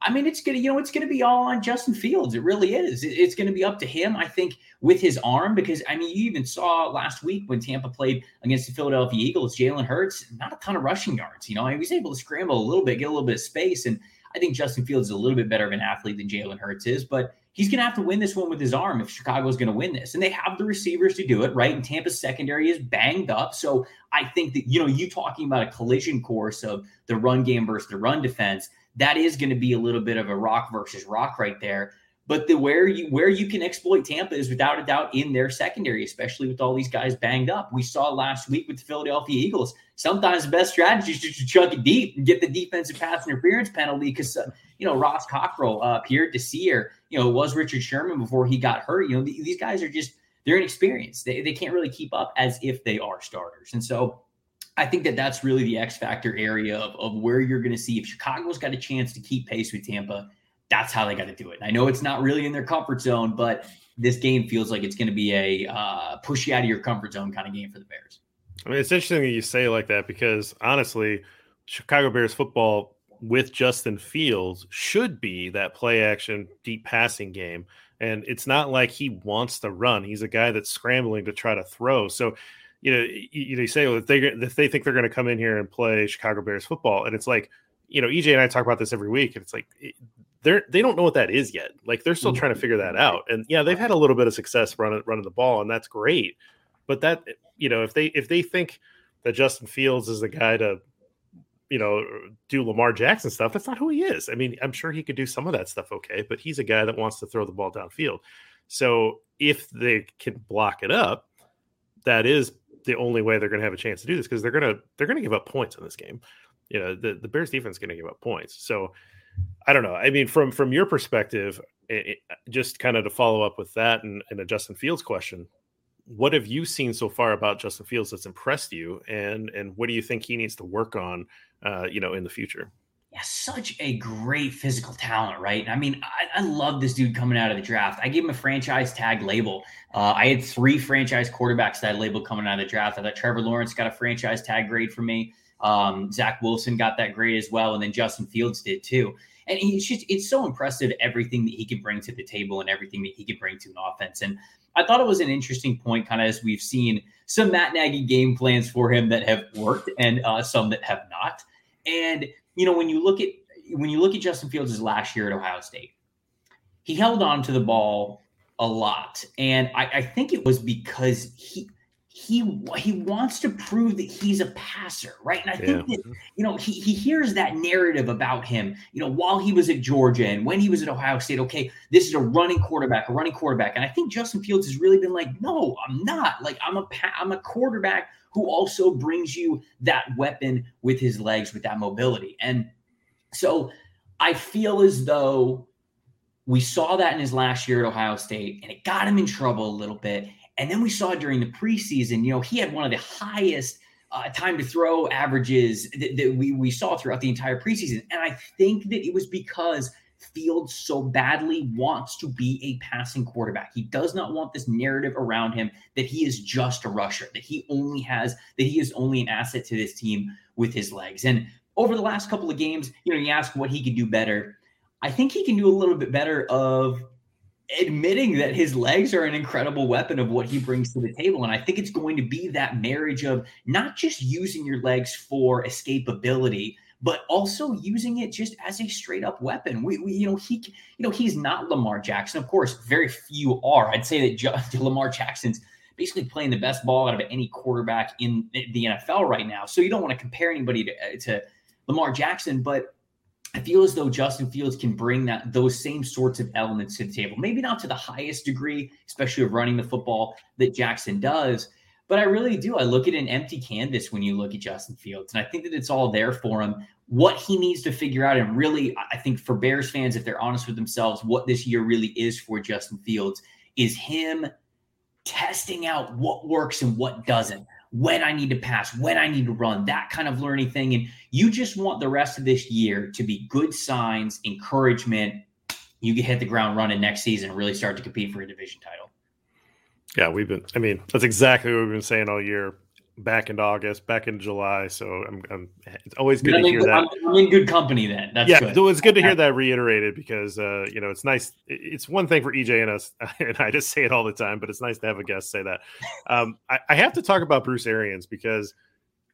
I mean, it's gonna, you know, it's gonna be all on Justin Fields. It really is. It's gonna be up to him, I think, with his arm, because I mean, you even saw last week when Tampa played against the Philadelphia Eagles, Jalen Hurts, not a ton of rushing yards. You know, he was able to scramble a little bit, get a little bit of space. And I think Justin Fields is a little bit better of an athlete than Jalen Hurts is, but he's going to have to win this one with his arm if Chicago's going to win this. And they have the receivers to do it, right? And Tampa's secondary is banged up. So I think that, you know, you talking about a collision course of the run game versus the run defense, that is going to be a little bit of a rock versus rock right there. But the where you where you can exploit Tampa is without a doubt in their secondary, especially with all these guys banged up. We saw last week with the Philadelphia Eagles. Sometimes the best strategy is just to chuck it deep and get the defensive pass interference penalty because uh, you know Ross Cockrell, uh, Pierre Desir, you know, was Richard Sherman before he got hurt. You know, th- these guys are just they're inexperienced. They they can't really keep up as if they are starters, and so I think that that's really the X factor area of, of where you're going to see if Chicago's got a chance to keep pace with Tampa, that's how they got to do it. I know it's not really in their comfort zone, but this game feels like it's going to be a uh, push you out of your comfort zone kind of game for the Bears. I mean, it's interesting that you say like that because honestly, Chicago Bears football with Justin Fields should be that play action deep passing game. And it's not like he wants to run. He's a guy that's scrambling to try to throw. So, you know, you, you say well, if they if they think they're going to come in here and play Chicago Bears football, and it's like, you know, EJ and I talk about this every week, and it's like they're they don't know what that is yet. Like they're still trying to figure that out. And yeah, they've had a little bit of success running running the ball, and that's great. But that you know, if they if they think that Justin Fields is the guy to you know do Lamar Jackson stuff, that's not who he is. I mean, I'm sure he could do some of that stuff okay, but he's a guy that wants to throw the ball downfield. So if they can block it up, that is the only way they're going to have a chance to do this because they're going to they're going to give up points in this game. You know, the the Bears defense is going to give up points. So I don't know. I mean, from from your perspective, it, it, just kind of to follow up with that and, and a Justin Fields question, what have you seen so far about Justin Fields that's impressed you, and and what do you think he needs to work on, uh, you know, in the future? Yeah, such a great physical talent, right? I mean, I, I, love this dude coming out of the draft. I gave him a franchise tag label. Uh, I had three franchise quarterbacks that labeled coming out of the draft. I thought Trevor Lawrence got a franchise tag grade for me. Um, Zach Wilson got that grade as well, and then Justin Fields did too. And he's just it's so impressive everything that he can bring to the table and everything that he can bring to an offense. And I thought it was an interesting point, kind of as we've seen some Matt Nagy game plans for him that have worked and uh, some that have not. And you know, when you look at when you look at Justin Fields' last year at Ohio State, he held on to the ball a lot, and I, I think it was because he he he wants to prove that he's a passer, right? And I think yeah. that you know he he hears that narrative about him, you know, while he was at Georgia and when he was at Ohio State. Okay, this is a running quarterback, a running quarterback, and I think Justin Fields has really been like, no, I'm not. Like I'm a I'm a quarterback who also brings you that weapon with his legs, with that mobility, and so I feel as though we saw that in his last year at Ohio State, and it got him in trouble a little bit. And then we saw during the preseason, you know, he had one of the highest uh, time to throw averages that, that, we, we saw throughout the entire preseason. And I think that it was because Fields so badly wants to be a passing quarterback. He does not want this narrative around him that he is just a rusher, that he only has, that he is only an asset to this team with his legs. And over the last couple of games, you know, you ask what he could do better. I think he can do a little bit better of admitting that his legs are an incredible weapon of what he brings to the table. And I think it's going to be that marriage of not just using your legs for escapability, but also using it just as a straight up weapon. We, we, you know, he, you know, he's not Lamar Jackson. Of course, very few are. I'd say that Lamar Jackson's basically playing the best ball out of any quarterback in the NFL right now. So you don't want to compare anybody to, to Lamar Jackson, but I feel as though Justin Fields can bring that those same sorts of elements to the table. Maybe not to the highest degree, especially of running the football that Jackson does, but I really do. I look at an empty canvas when you look at Justin Fields, and I think that it's all there for him. What he needs to figure out, and really, I think for Bears fans, if they're honest with themselves, what this year really is for Justin Fields is him testing out what works and what doesn't when I need to pass, when I need to run, that kind of learning thing. And you just want the rest of this year to be good signs, encouragement. You can hit the ground running next season and really start to compete for a division title. Yeah, we've been, I mean, that's exactly what we've been saying all year back in August, back in July. So I'm, I'm it's always good to hear good, that. I'm in good company then. That's yeah, good. So it's good to hear that reiterated because uh, you know it's nice. It's one thing for EJ and us, and I just say it all the time, but it's nice to have a guest say that. Um, I, I have to talk about Bruce Arians because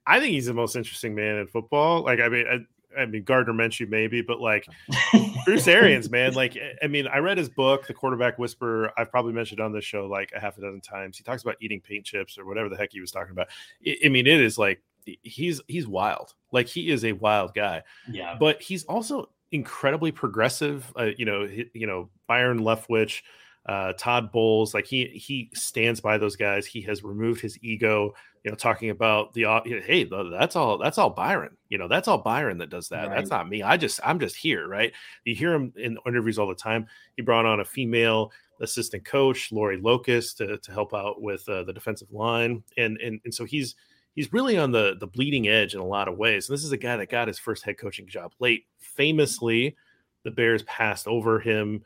I think he's the most interesting man in football. Like, I mean, I, I mean, Gardner Minshew maybe, but like Bruce Arians, man. Like, I mean, I read his book, The Quarterback Whisperer. I've probably mentioned on this show like a half a dozen times. He talks about eating paint chips or whatever the heck he was talking about. I, I mean, it is like he's he's wild. Like he is a wild guy. Yeah. But he's also incredibly progressive. Uh, you know, he, you know, Byron Leftwich uh, Todd Bowles, like he he stands by those guys. He has removed his ego. You know, talking about the hey, that's all that's all Byron. You know, that's all Byron that does that. Right. That's not me. I just I'm just here, right? You hear him in interviews all the time. He brought on a female assistant coach, Lori Locust, to, to help out with uh, the defensive line, and and and so he's he's really on the the bleeding edge in a lot of ways. And this is a guy that got his first head coaching job late. Famously, the Bears passed over him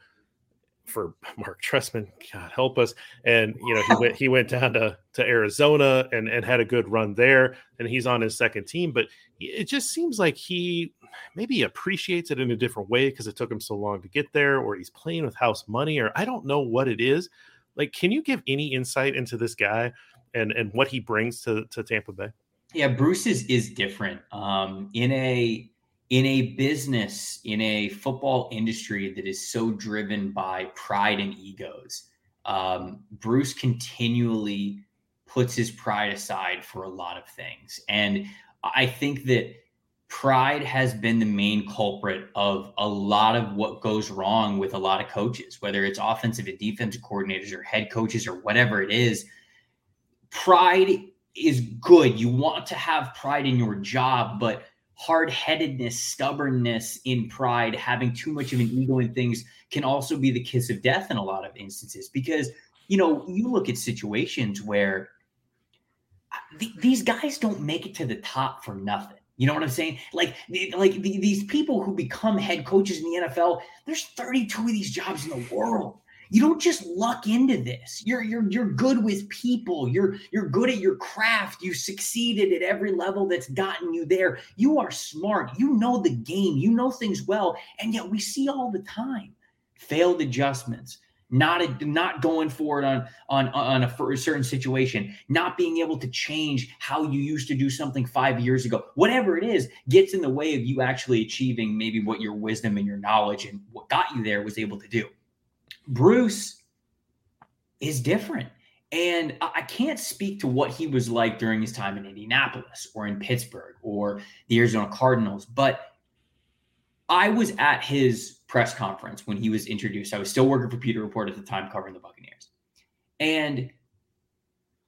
for Mark Trestman, God help us. And you know, he went he went down to, to Arizona and, and had a good run there, and he's on his second team. But it just seems like he maybe appreciates it in a different way because it took him so long to get there, or he's playing with house money, or I don't know what it is. Like, can you give any insight into this guy and and what he brings to, to Tampa Bay? Yeah, Bruce is is different. Um, in a in a business, in a football industry that is so driven by pride and egos, um, Bruce continually puts his pride aside for a lot of things. And I think that pride has been the main culprit of a lot of what goes wrong with a lot of coaches, whether it's offensive and defensive coordinators or head coaches or whatever it is. Pride is good. You want to have pride in your job, but hard headedness, stubbornness in pride, having too much of an ego in things can also be the kiss of death in a lot of instances. Because, you know, you look at situations where uh, th- these guys don't make it to the top for nothing. You know what I'm saying? Like, like the, these people who become head coaches in the NFL, there's 32 of these jobs in the world you don't just luck into this. You're you're you're good with people. You're you're good at your craft. You succeeded at every level that's gotten you there. You are smart. You know the game. You know things well. And yet we see all the time failed adjustments not a, not going for it on on on a, a certain situation not being able to change how you used to do something 5 years ago. Whatever it is gets in the way of you actually achieving maybe what your wisdom and your knowledge and what got you there was able to do Bruce is different. And I can't speak to what he was like during his time in Indianapolis or in Pittsburgh or the Arizona Cardinals, but I was at his press conference when he was introduced. I was still working for Pewter Report at the time, covering the Buccaneers. And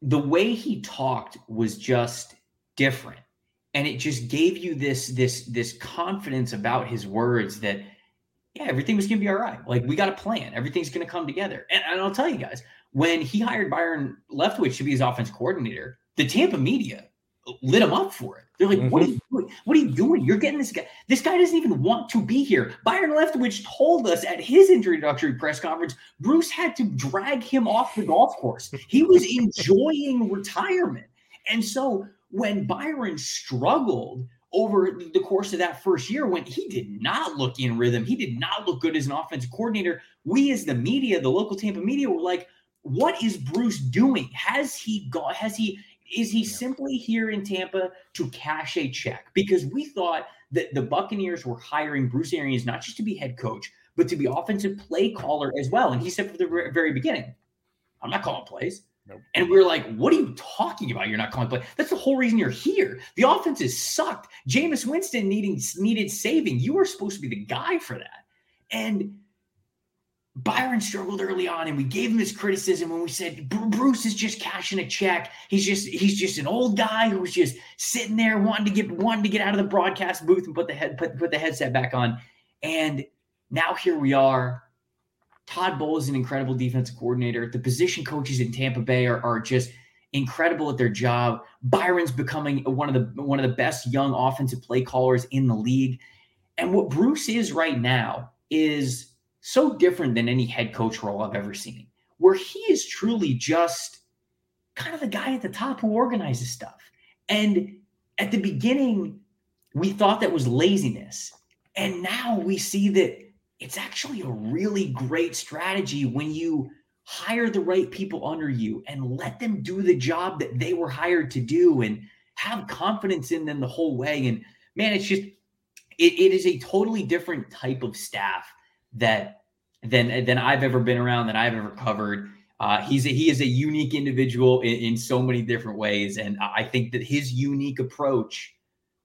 the way he talked was just different. And it just gave you this this this confidence about his words that yeah, everything was going to be all right. Like we got a plan. Everything's going to come together. And, and, I'll tell you guys, when he hired Byron Leftwich to be his offense coordinator, the Tampa media lit him up for it. They're like, mm-hmm. "What are you doing? What are you doing? You're getting this guy. This guy doesn't even want to be here." Byron Leftwich told us at his introductory press conference, Bruce had to drag him off the golf course. He was enjoying retirement, and so when Byron struggled over the course of that first year when he did not look in rhythm. He did not look good as an offensive coordinator. We, as the media, the local Tampa media, were like, what is Bruce doing? Has he gone? Has he? Is he simply here in Tampa to cash a check? Because we thought that the Buccaneers were hiring Bruce Arians not just to be head coach, but to be offensive play caller as well. And he said from the very beginning, I'm not calling plays. Nope. And we are like, what are you talking about? You're not calling play. That's the whole reason you're here. The offense is sucked. Jameis Winston needing needed saving. You were supposed to be the guy for that. And Byron struggled early on, and we gave him his criticism when we said Bruce is just cashing a check. He's just he's just an old guy who was just sitting there wanting to get wanting to get out of the broadcast booth and put the head put, put the headset back on. And now here we are Todd Bowles is an incredible defensive coordinator. The position coaches in Tampa Bay are, are just incredible at their job. Byron's becoming one of the one of the best young offensive play callers in the league. And what Bruce is right now is so different than any head coach role I've ever seen, where he is truly just kind of the guy at the top who organizes stuff. And at the beginning, we thought that was laziness. And now we see that it's actually a really great strategy when you hire the right people under you and let them do the job that they were hired to do and have confidence in them the whole way. And man, it's just it, it is a totally different type of staff that than than I've ever been around, that I've ever covered. Uh, he's a, he is a unique individual in, in so many different ways, and I think that his unique approach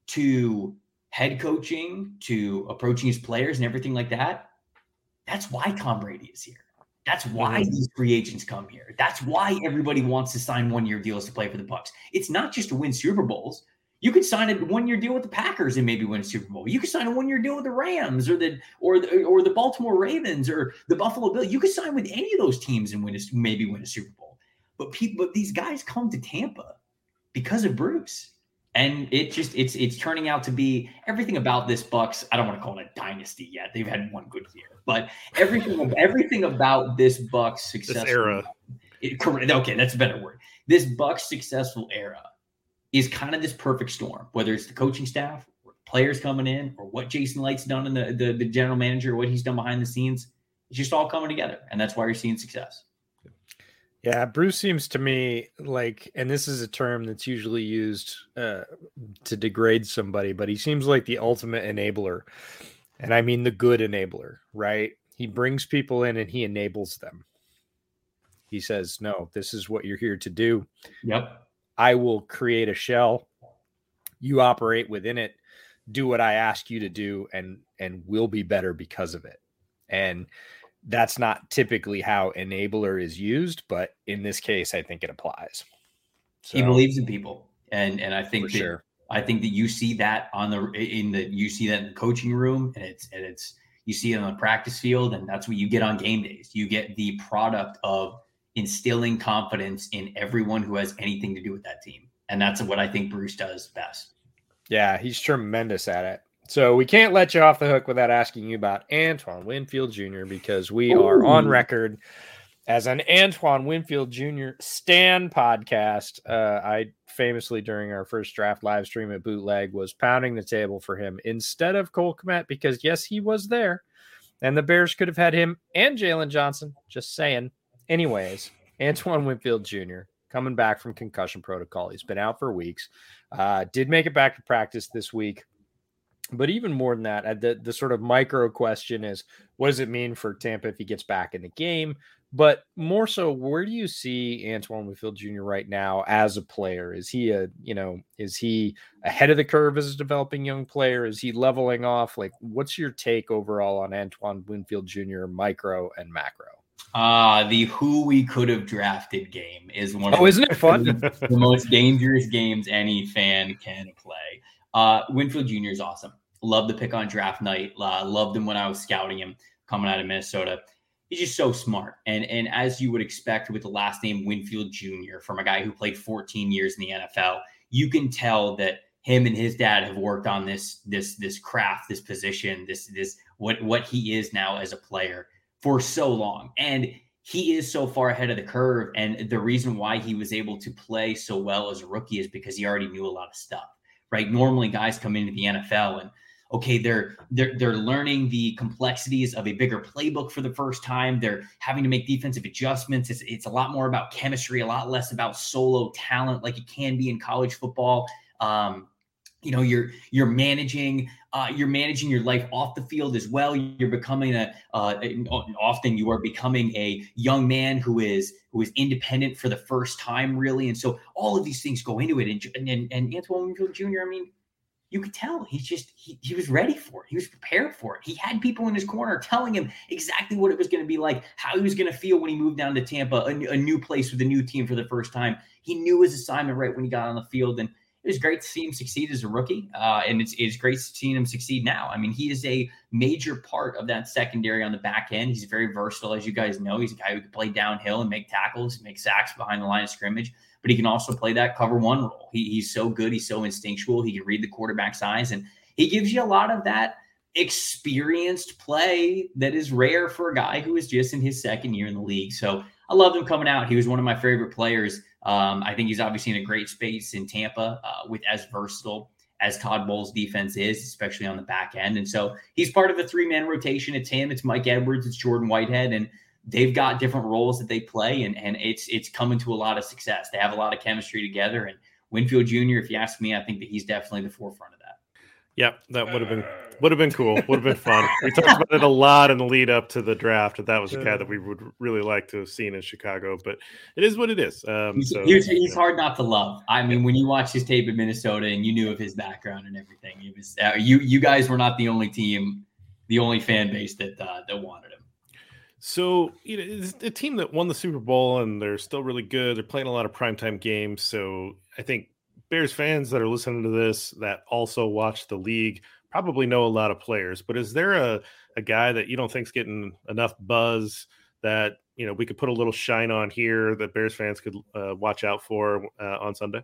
to head coaching to approaching his players and everything like that. That's why Tom Brady is here. That's why mm-hmm. these free agents come here. That's why everybody wants to sign one-year deals to play for the Bucks. It's not just to win Super Bowls. You could sign a one-year deal with the Packers and maybe win a Super Bowl. You could sign a one-year deal with the Rams or the or the or the Baltimore Ravens or the Buffalo Bills. You could sign with any of those teams and win a, maybe win a Super Bowl. But people, but these guys come to Tampa because of Bruce. And it just it's it's turning out to be everything about this Bucks. I don't want to call it a dynasty yet. They've had one good year, but everything everything about this Bucks success era. It, okay, that's a better word. This Bucks successful era is kind of this perfect storm. Whether it's the coaching staff, or players coming in, or what Jason Licht's done in the, the the general manager, what he's done behind the scenes, it's just all coming together, and that's why you're seeing success. Yeah, Bruce seems to me like, and this is a term that's usually used uh, to degrade somebody, but he seems like the ultimate enabler. And I mean the good enabler, right? He brings people in and he enables them. He says, No, this is what you're here to do. Yep. I will create a shell. You operate within it, do what I ask you to do, and and we'll be better because of it. And that's not typically how enabler is used, but in this case, I think it applies. So, he believes in people, and and I think that sure. I think that you see that on the in the you see that in the coaching room, and it's and it's you see it on the practice field, and that's what you get on game days. You get the product of instilling confidence in everyone who has anything to do with that team, and that's what I think Bruce does best. Yeah, he's tremendous at it. So we can't let you off the hook without asking you about Antoine Winfield Jr. because we Ooh. are on record as an Antoine Winfield Jr. Stan podcast. Uh, I famously during our first draft live stream at Bootleg was pounding the table for him instead of Cole Kmet because yes, he was there, and the Bears could have had him and Jaylon Johnson. Just saying. Anyways, Antoine Winfield Jr. coming back from concussion protocol. He's been out for weeks. Uh, did make it back to practice this week but even more than that, the the sort of micro question is, what does it mean for Tampa if he gets back in the game? But more so, where do you see Antoine Winfield Jr. right now as a player? Is he a you know is he ahead of the curve as a developing young player? Is he leveling off? Like, what's your take overall on Antoine Winfield Jr. micro and macro? Uh, the who we could have drafted game is one. Oh, of isn't it fun? the most dangerous games any fan can play. Uh, Winfield Jr. is awesome. Love the pick on draft night. Uh, loved him when I was scouting him coming out of Minnesota. He's just so smart. And, and as you would expect with the last name Winfield Jr. from a guy who played 14 years in the NFL, you can tell that him and his dad have worked on this this this craft, this position, this this what what he is now as a player for so long. And he is so far ahead of the curve. And the reason why he was able to play so well as a rookie is because he already knew a lot of stuff right? Normally, guys come into the NFL and okay, they're they're they're learning the complexities of a bigger playbook for the first time. They're having to make defensive adjustments. It's it's a lot more about chemistry, a lot less about solo talent, like it can be in college football. Um, you know, you're you're managing uh, you're managing your life off the field as well. You're becoming a uh, often you are becoming a young man who is who is independent for the first time, really. And so all of these things go into it. And and, and Antoine Winfield Jr. I mean, you could tell he's just he, he was ready for it. He was prepared for it. He had people in his corner telling him exactly what it was going to be like, how he was going to feel when he moved down to Tampa, a, a new place with a new team for the first time. He knew his assignment right when he got on the field and it was great to see him succeed as a rookie, uh, and it's, it's great seeing him succeed now. I mean, he is a major part of that secondary on the back end. He's very versatile, as you guys know. He's a guy who can play downhill and make tackles, make sacks behind the line of scrimmage, but he can also play that cover one role. He, he's so good. He's so instinctual. He can read the quarterback's eyes, and he gives you a lot of that experienced play that is rare for a guy who is just in his second year in the league. So I love him coming out. He was one of my favorite players um, I think he's obviously in a great space in Tampa uh, with as versatile as Todd Bowles' defense is, especially on the back end. And so he's part of a three man rotation. It's him, it's Mike Edwards, it's Jordan Whitehead, and they've got different roles that they play, and and it's it's coming to a lot of success. They have a lot of chemistry together. And Winfield Jr., if you ask me, I think that he's definitely the forefront of that. Yep, that would have been would have been cool. Would have been fun. We talked about it a lot in the lead up to the draft. That that was a guy that we would really like to have seen in Chicago, but it is what it is. Um, he's, so, he's, he's hard not to love. I mean, when you watch his tape in Minnesota and you knew of his background and everything, it was uh, you. You guys were not the only team, the only fan base that uh, that wanted him. So you know, it's a team that won the Super Bowl and they're still really good. They're playing a lot of primetime games. So I think Bears fans that are listening to this that also watch the league probably know a lot of players, but is there a, a guy that you don't think's getting enough buzz that you know we could put a little shine on here that Bears fans could uh, watch out for uh, on Sunday?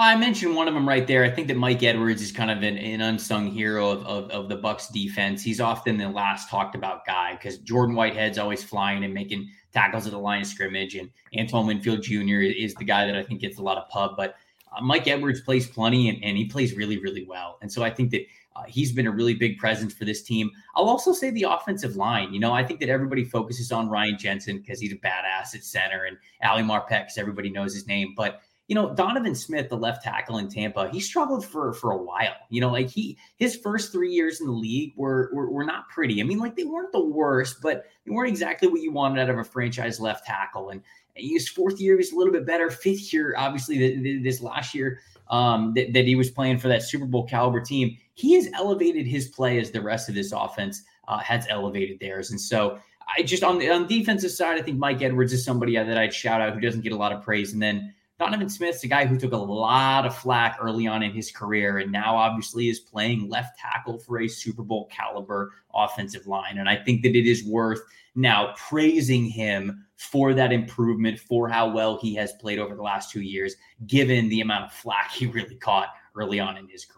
I mentioned one of them right there. I think that Mike Edwards is kind of an, an unsung hero of, of, of, the Bucks defense. He's often the last talked about guy because Jordan Whitehead's always flying and making tackles at the line of scrimmage, and Antoine Winfield Jr. is the guy that I think gets a lot of pub. But uh, Mike Edwards plays plenty and, and he plays really, really well. And so I think that uh, he's been a really big presence for this team. I'll also say the offensive line. You know, I think that everybody focuses on Ryan Jensen because he's a badass at center and Ali Marpet because everybody knows his name. But you know, Donovan Smith, the left tackle in Tampa, he struggled for for a while. You know, like he his first three years in the league were, were were, not pretty. I mean, like they weren't the worst, but they weren't exactly what you wanted out of a franchise left tackle. And his fourth year was a little bit better. Fifth year, obviously, this last year um, that, that he was playing for that Super Bowl caliber team, he has elevated his play as the rest of this offense uh, has elevated theirs. And so I just on the on the defensive side, I think Mike Edwards is somebody that I'd shout out who doesn't get a lot of praise. And then Donovan Smith's a guy who took a lot of flack early on in his career and now obviously is playing left tackle for a Super Bowl caliber offensive line. And I think that it is worth now praising him for that improvement, for how well he has played over the last two years, given the amount of flack he really caught early on in his career.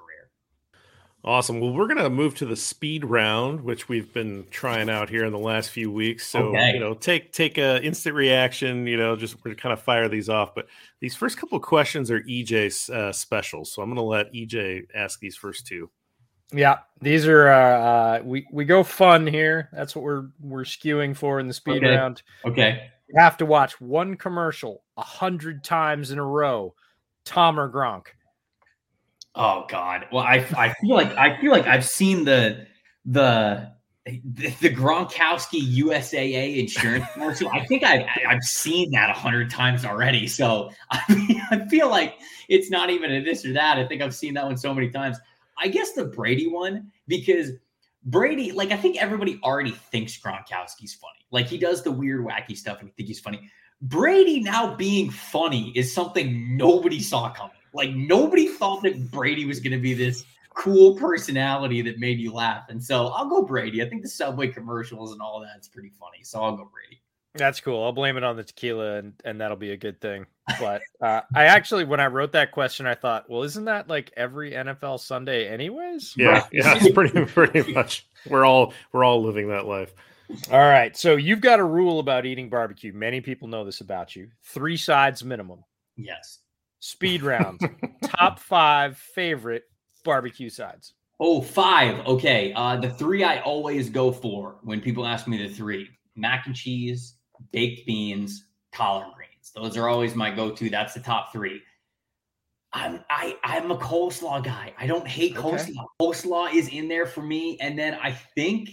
Awesome. Well, we're going to move to the speed round, which we've been trying out here in the last few weeks. So, okay. you know, take take a instant reaction. You know, just we're kind of fire these off. But these first couple of questions are EJ's uh, specials, so I'm going to let EJ ask these first two. Yeah, these are uh, uh, we we go fun here. That's what we're we're skewing for in the speed okay. round. Okay, you have to watch one commercial a hundred times in a row. Tom or Gronk. Oh God. Well, I I feel like I feel like I've seen the the the, Gronkowski USAA insurance commercial. I think I've I've seen that a hundred times already. So I mean, I feel like it's not even a this or that. I think I've seen that one so many times. I guess the Brady one because Brady, like I think everybody already thinks Gronkowski's funny. Like he does the weird, wacky stuff, and I think he's funny. Brady now being funny is something nobody saw coming. Like nobody thought that Brady was going to be this cool personality that made you laugh. And so I'll go Brady. I think the Subway commercials and all that's pretty funny. So I'll go Brady. That's cool. I'll blame it on the tequila and, and that'll be a good thing. But uh, I actually, when I wrote that question, I thought, well, isn't that like every NFL Sunday anyways? Yeah. Right. Yeah. It's pretty, pretty much. We're all, we're all living that life. All right. So you've got a rule about eating barbecue. Many people know this about you. Three sides minimum. Yes speed round. Top five favorite barbecue sides. Oh, five. Okay. Uh, the three I always go for when people ask me the three mac and cheese, baked beans, collard greens. Those are always my go to. That's the top three. I'm I I'm a coleslaw guy. I don't hate okay. coleslaw. Coleslaw is in there for me. And then I think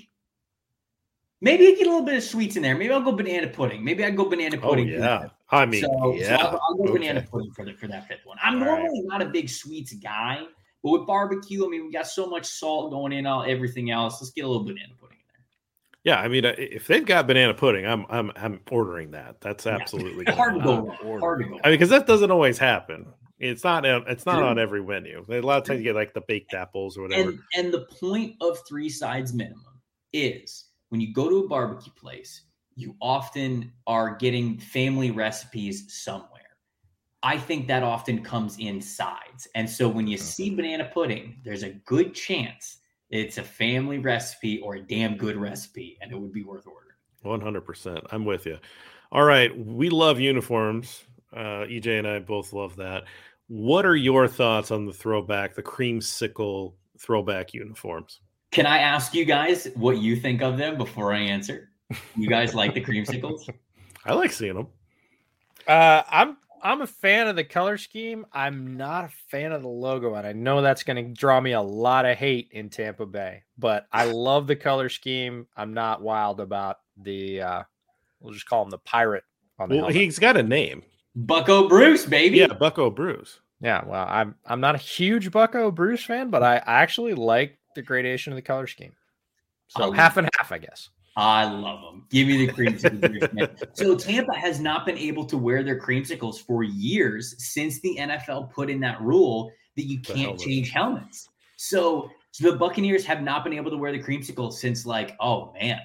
Maybe I get a little bit of sweets in there. Maybe I'll go banana pudding. Maybe I go banana oh, pudding. Oh, yeah. I mean, so, yeah. So I'll, I'll, go okay. banana pudding for, the, for that fifth one. I'm All normally right. not a big sweets guy, but with barbecue, I mean, we got so much salt going in, all everything else. Let's get a little banana pudding in there. Yeah, I mean, uh, if they've got banana pudding, I'm I'm I'm ordering that. That's absolutely yeah. hard to go. Hard to go. I mean, because that doesn't always happen. It's not. It's not on every menu. A lot of times you get like the baked apples or whatever. And, and the point of three sides minimum is when you go to a barbecue place, you often are getting family recipes somewhere. I think that often comes in sides. And so when you see banana pudding, there's a good chance it's a family recipe or a damn good recipe and it would be worth ordering. 100%. I'm with you. All right. We love uniforms. Uh, EJ and I both love that. What are your thoughts on the throwback, the creamsicle throwback uniforms? Can I ask you guys what you think of them before I answer? You guys like the creamsicles? I like seeing them. Uh, I'm I'm a fan of the color scheme. I'm not a fan of the logo, and I know that's going to draw me a lot of hate in Tampa Bay. But I love the color scheme. I'm not wild about the. Uh, we'll just call him the pirate. On the well, helmet. he's got a name. Bucco Bruce, baby. Yeah, Bucco Bruce. Yeah, well, I'm I'm not a huge Bucco Bruce fan, but I, I actually like the gradation of the color scheme. So half and half, I guess. I love them. Give me the creamsicles. so Tampa has not been able to wear their creamsicles for years since the NFL put in that rule that you can't change helmets. So, so the Buccaneers have not been able to wear the creamsicles since like, oh man,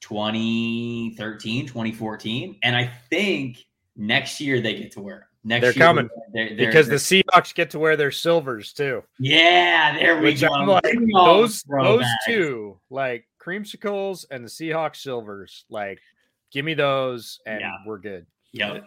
2013, 2014. And I think next year they get to wear them. Next They're year, coming they're- they're- because the they're- Seahawks get to wear their silvers too. yeah, there we Which go. I'm like Bring all the those those throwbacks. two, like creamsicles and the Seahawks silvers, like give me those and Yeah. we're good. Yeah.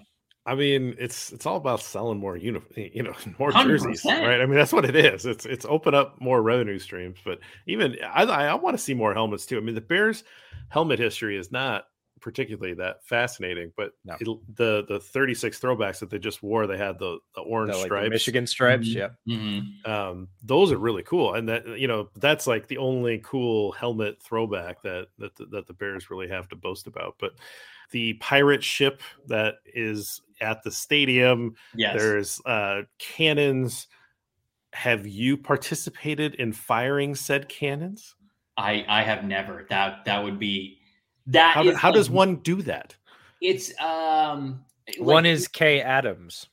I mean, it's it's all about selling more uni- you know, more 100%. jerseys, right? I mean, that's what it is. It's it's open up more revenue streams, but even I I, I want to see more helmets too. I mean, the Bears helmet history is not particularly that fascinating, but No. it- the the 36 throwbacks that they just wore, they had the the orange The, like, the stripes. Michigan stripes. Mhm. Yep. Mhm. um those are really cool and that you know that's like the only cool helmet throwback that that the, that the bears really have to boast about but the pirate ship that is at the stadium Yes. there's uh cannons have you participated in firing said cannons I I have never. That that would be that. how, do- is does one do that It's um. One is K Adams.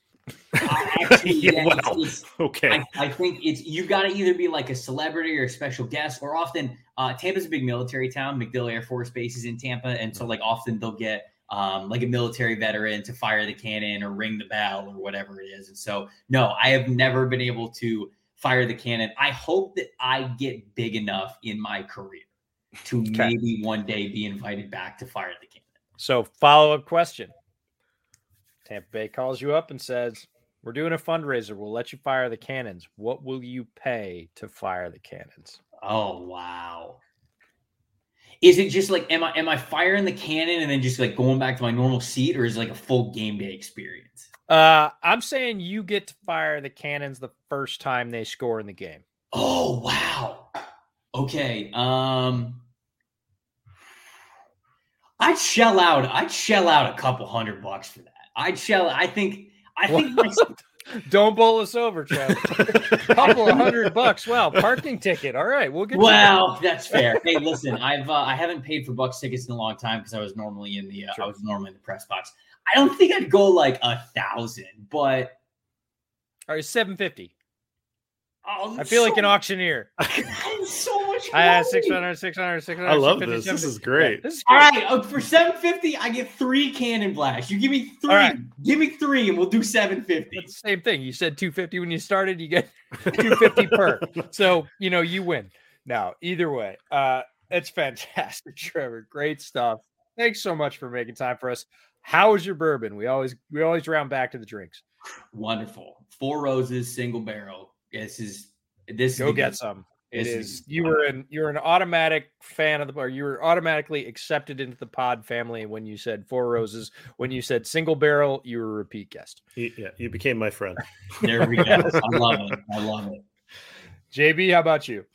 actually, Yeah, yeah, it's- wow. it's- okay I, I think it's you've got to either be like a celebrity or a special guest, or often uh, Tampa's a big military town. MacDill Air Force Base is in Tampa, and so like often they'll get um, like a military veteran to fire the cannon or ring the bell or whatever it is. And so, no, I have never been able to fire the cannon. I hope that I get big enough in my career to Okay. maybe one day be invited back to fire the cannon. So follow up question. Tampa Bay calls you up and says, We're doing a fundraiser. We'll let you fire the cannons. What will you pay to fire the cannons? Oh wow. Is it just like am I am I firing the cannon and then just like going back to my normal seat, or is it like a full game day experience? Uh, I'm saying you get to fire the cannons the first time they score in the game. Oh wow. Okay. Um I'd shell out I'd shell out a couple hundred bucks for that. I'd shell I think I think my, Don't bowl us over, Trev. couple of hundred bucks. Wow, parking ticket. All right, we'll get you Well, that's fair. Hey, listen, I've uh, I haven't paid for Bucs tickets in a long time because I was normally in the uh, I was normally in the press box. I don't think I'd go like a thousand, but All right, seven fifty. oh, I feel like an auctioneer. I'm so much. I had money. 600, 600, 600. I love 650, this. This is great. This is great. right, uh, for seven fifty, I get three cannon blasts. You give me three. All right. Give me three, and we'll do seven fifty. It's the same thing. You said 250 when you started, you get 250 per. So, you know, you win. Now, either way, uh, it's fantastic, Trevor. Great stuff. Thanks so much for making time for us. How is your bourbon? We always we always round back to the drinks. Wonderful. Four roses, single barrel. This is this. is Go the get good- some. It This is is- you were an you're an automatic fan of the or you were automatically accepted into the pod family when you said four roses. When you said single barrel, you were a repeat guest. You- yeah you became my friend There we go. I love it. I love it. JB, how about you?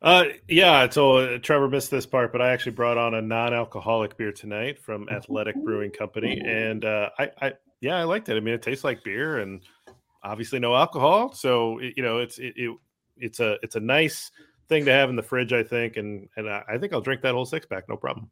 Uh, yeah. So uh, Trevor missed this part, but I actually brought on a non-alcoholic beer tonight from Athletic Brewing Company, and uh, I, I, yeah, I liked it. I mean, it tastes like beer, and obviously no alcohol, so it, you know, it's it, it, it's a it's a nice thing to have in the fridge, I think, and and I, I think I'll drink that whole six pack, no problem.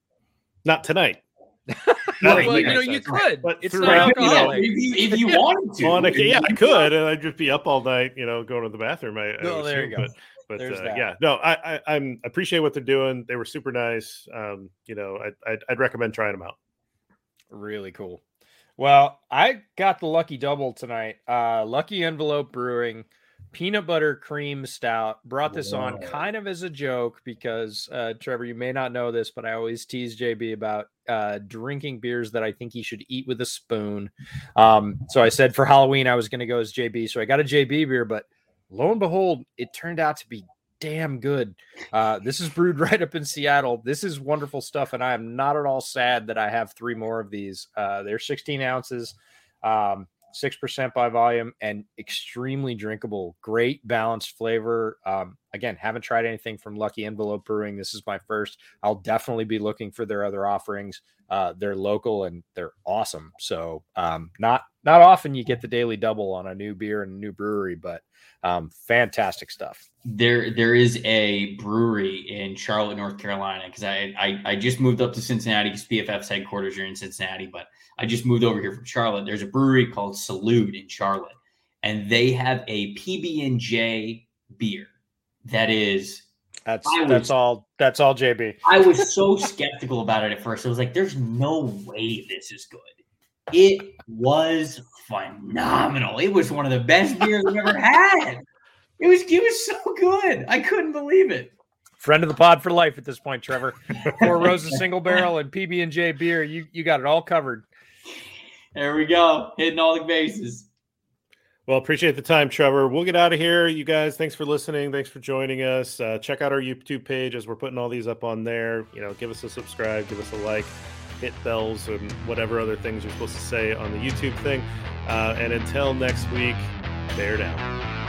Not tonight. Well, Not you know, I you could. But It's throughout, not you know, alcoholic. if you, if you wanted to, On a, yeah, I could, and I'd just be up all night, you know, going to the bathroom. I, I Well, would there you go. But, but uh, yeah, no, I, I I'm appreciate what they're doing. They were super nice. Um, you know, I, I'd, I'd recommend trying them out. Really cool. Well, I got the lucky double tonight. Uh Lucky Envelope Brewing peanut butter cream stout. Brought this on kind of as a joke because uh Trevor, you may not know this, but I always tease JB about uh drinking beers that I think he should eat with a spoon. Um so I said for Halloween I was going to go as JB, so I got a JB beer, but lo and behold, it turned out to be damn good. Uh, this is brewed right up in Seattle. This is wonderful stuff, and I am not at all sad that I have three more of these. Uh, they're 16 ounces, um, six percent by volume, and extremely drinkable. Great balanced flavor. Um, again, haven't tried anything from Lucky Envelope Brewing. This is my first. I'll definitely be looking for their other offerings. Uh, they're local and they're awesome. So um, not not often you get the daily double on a new beer and a new brewery, but um, fantastic stuff. there there is a brewery in Charlotte, North Carolina, because I, I I just moved up to Cincinnati because PFF's headquarters are in Cincinnati, but I just moved over here from Charlotte. There's a brewery called Salud in Charlotte, and they have a PB and J beer that is. That's I that's all. That's all, JB. I was so skeptical about it at first. I was like, "There's no way this is good," It was phenomenal. It was one of the best beers I've ever had. It was it was so good. I couldn't believe it. Friend of the pod for life at this point, Trevor. Four Roses single barrel and PB and J beer. You you got it all covered. There we go, hitting all the bases. Well, appreciate the time, Trevor. We'll get out of here. You guys, thanks for listening. Thanks for joining us. Uh, check out our YouTube page as we're putting all these up on there. You know, give us a subscribe, give us a like, hit bells, and whatever other things you're supposed to say on the YouTube thing. Uh, and until next week, bear down.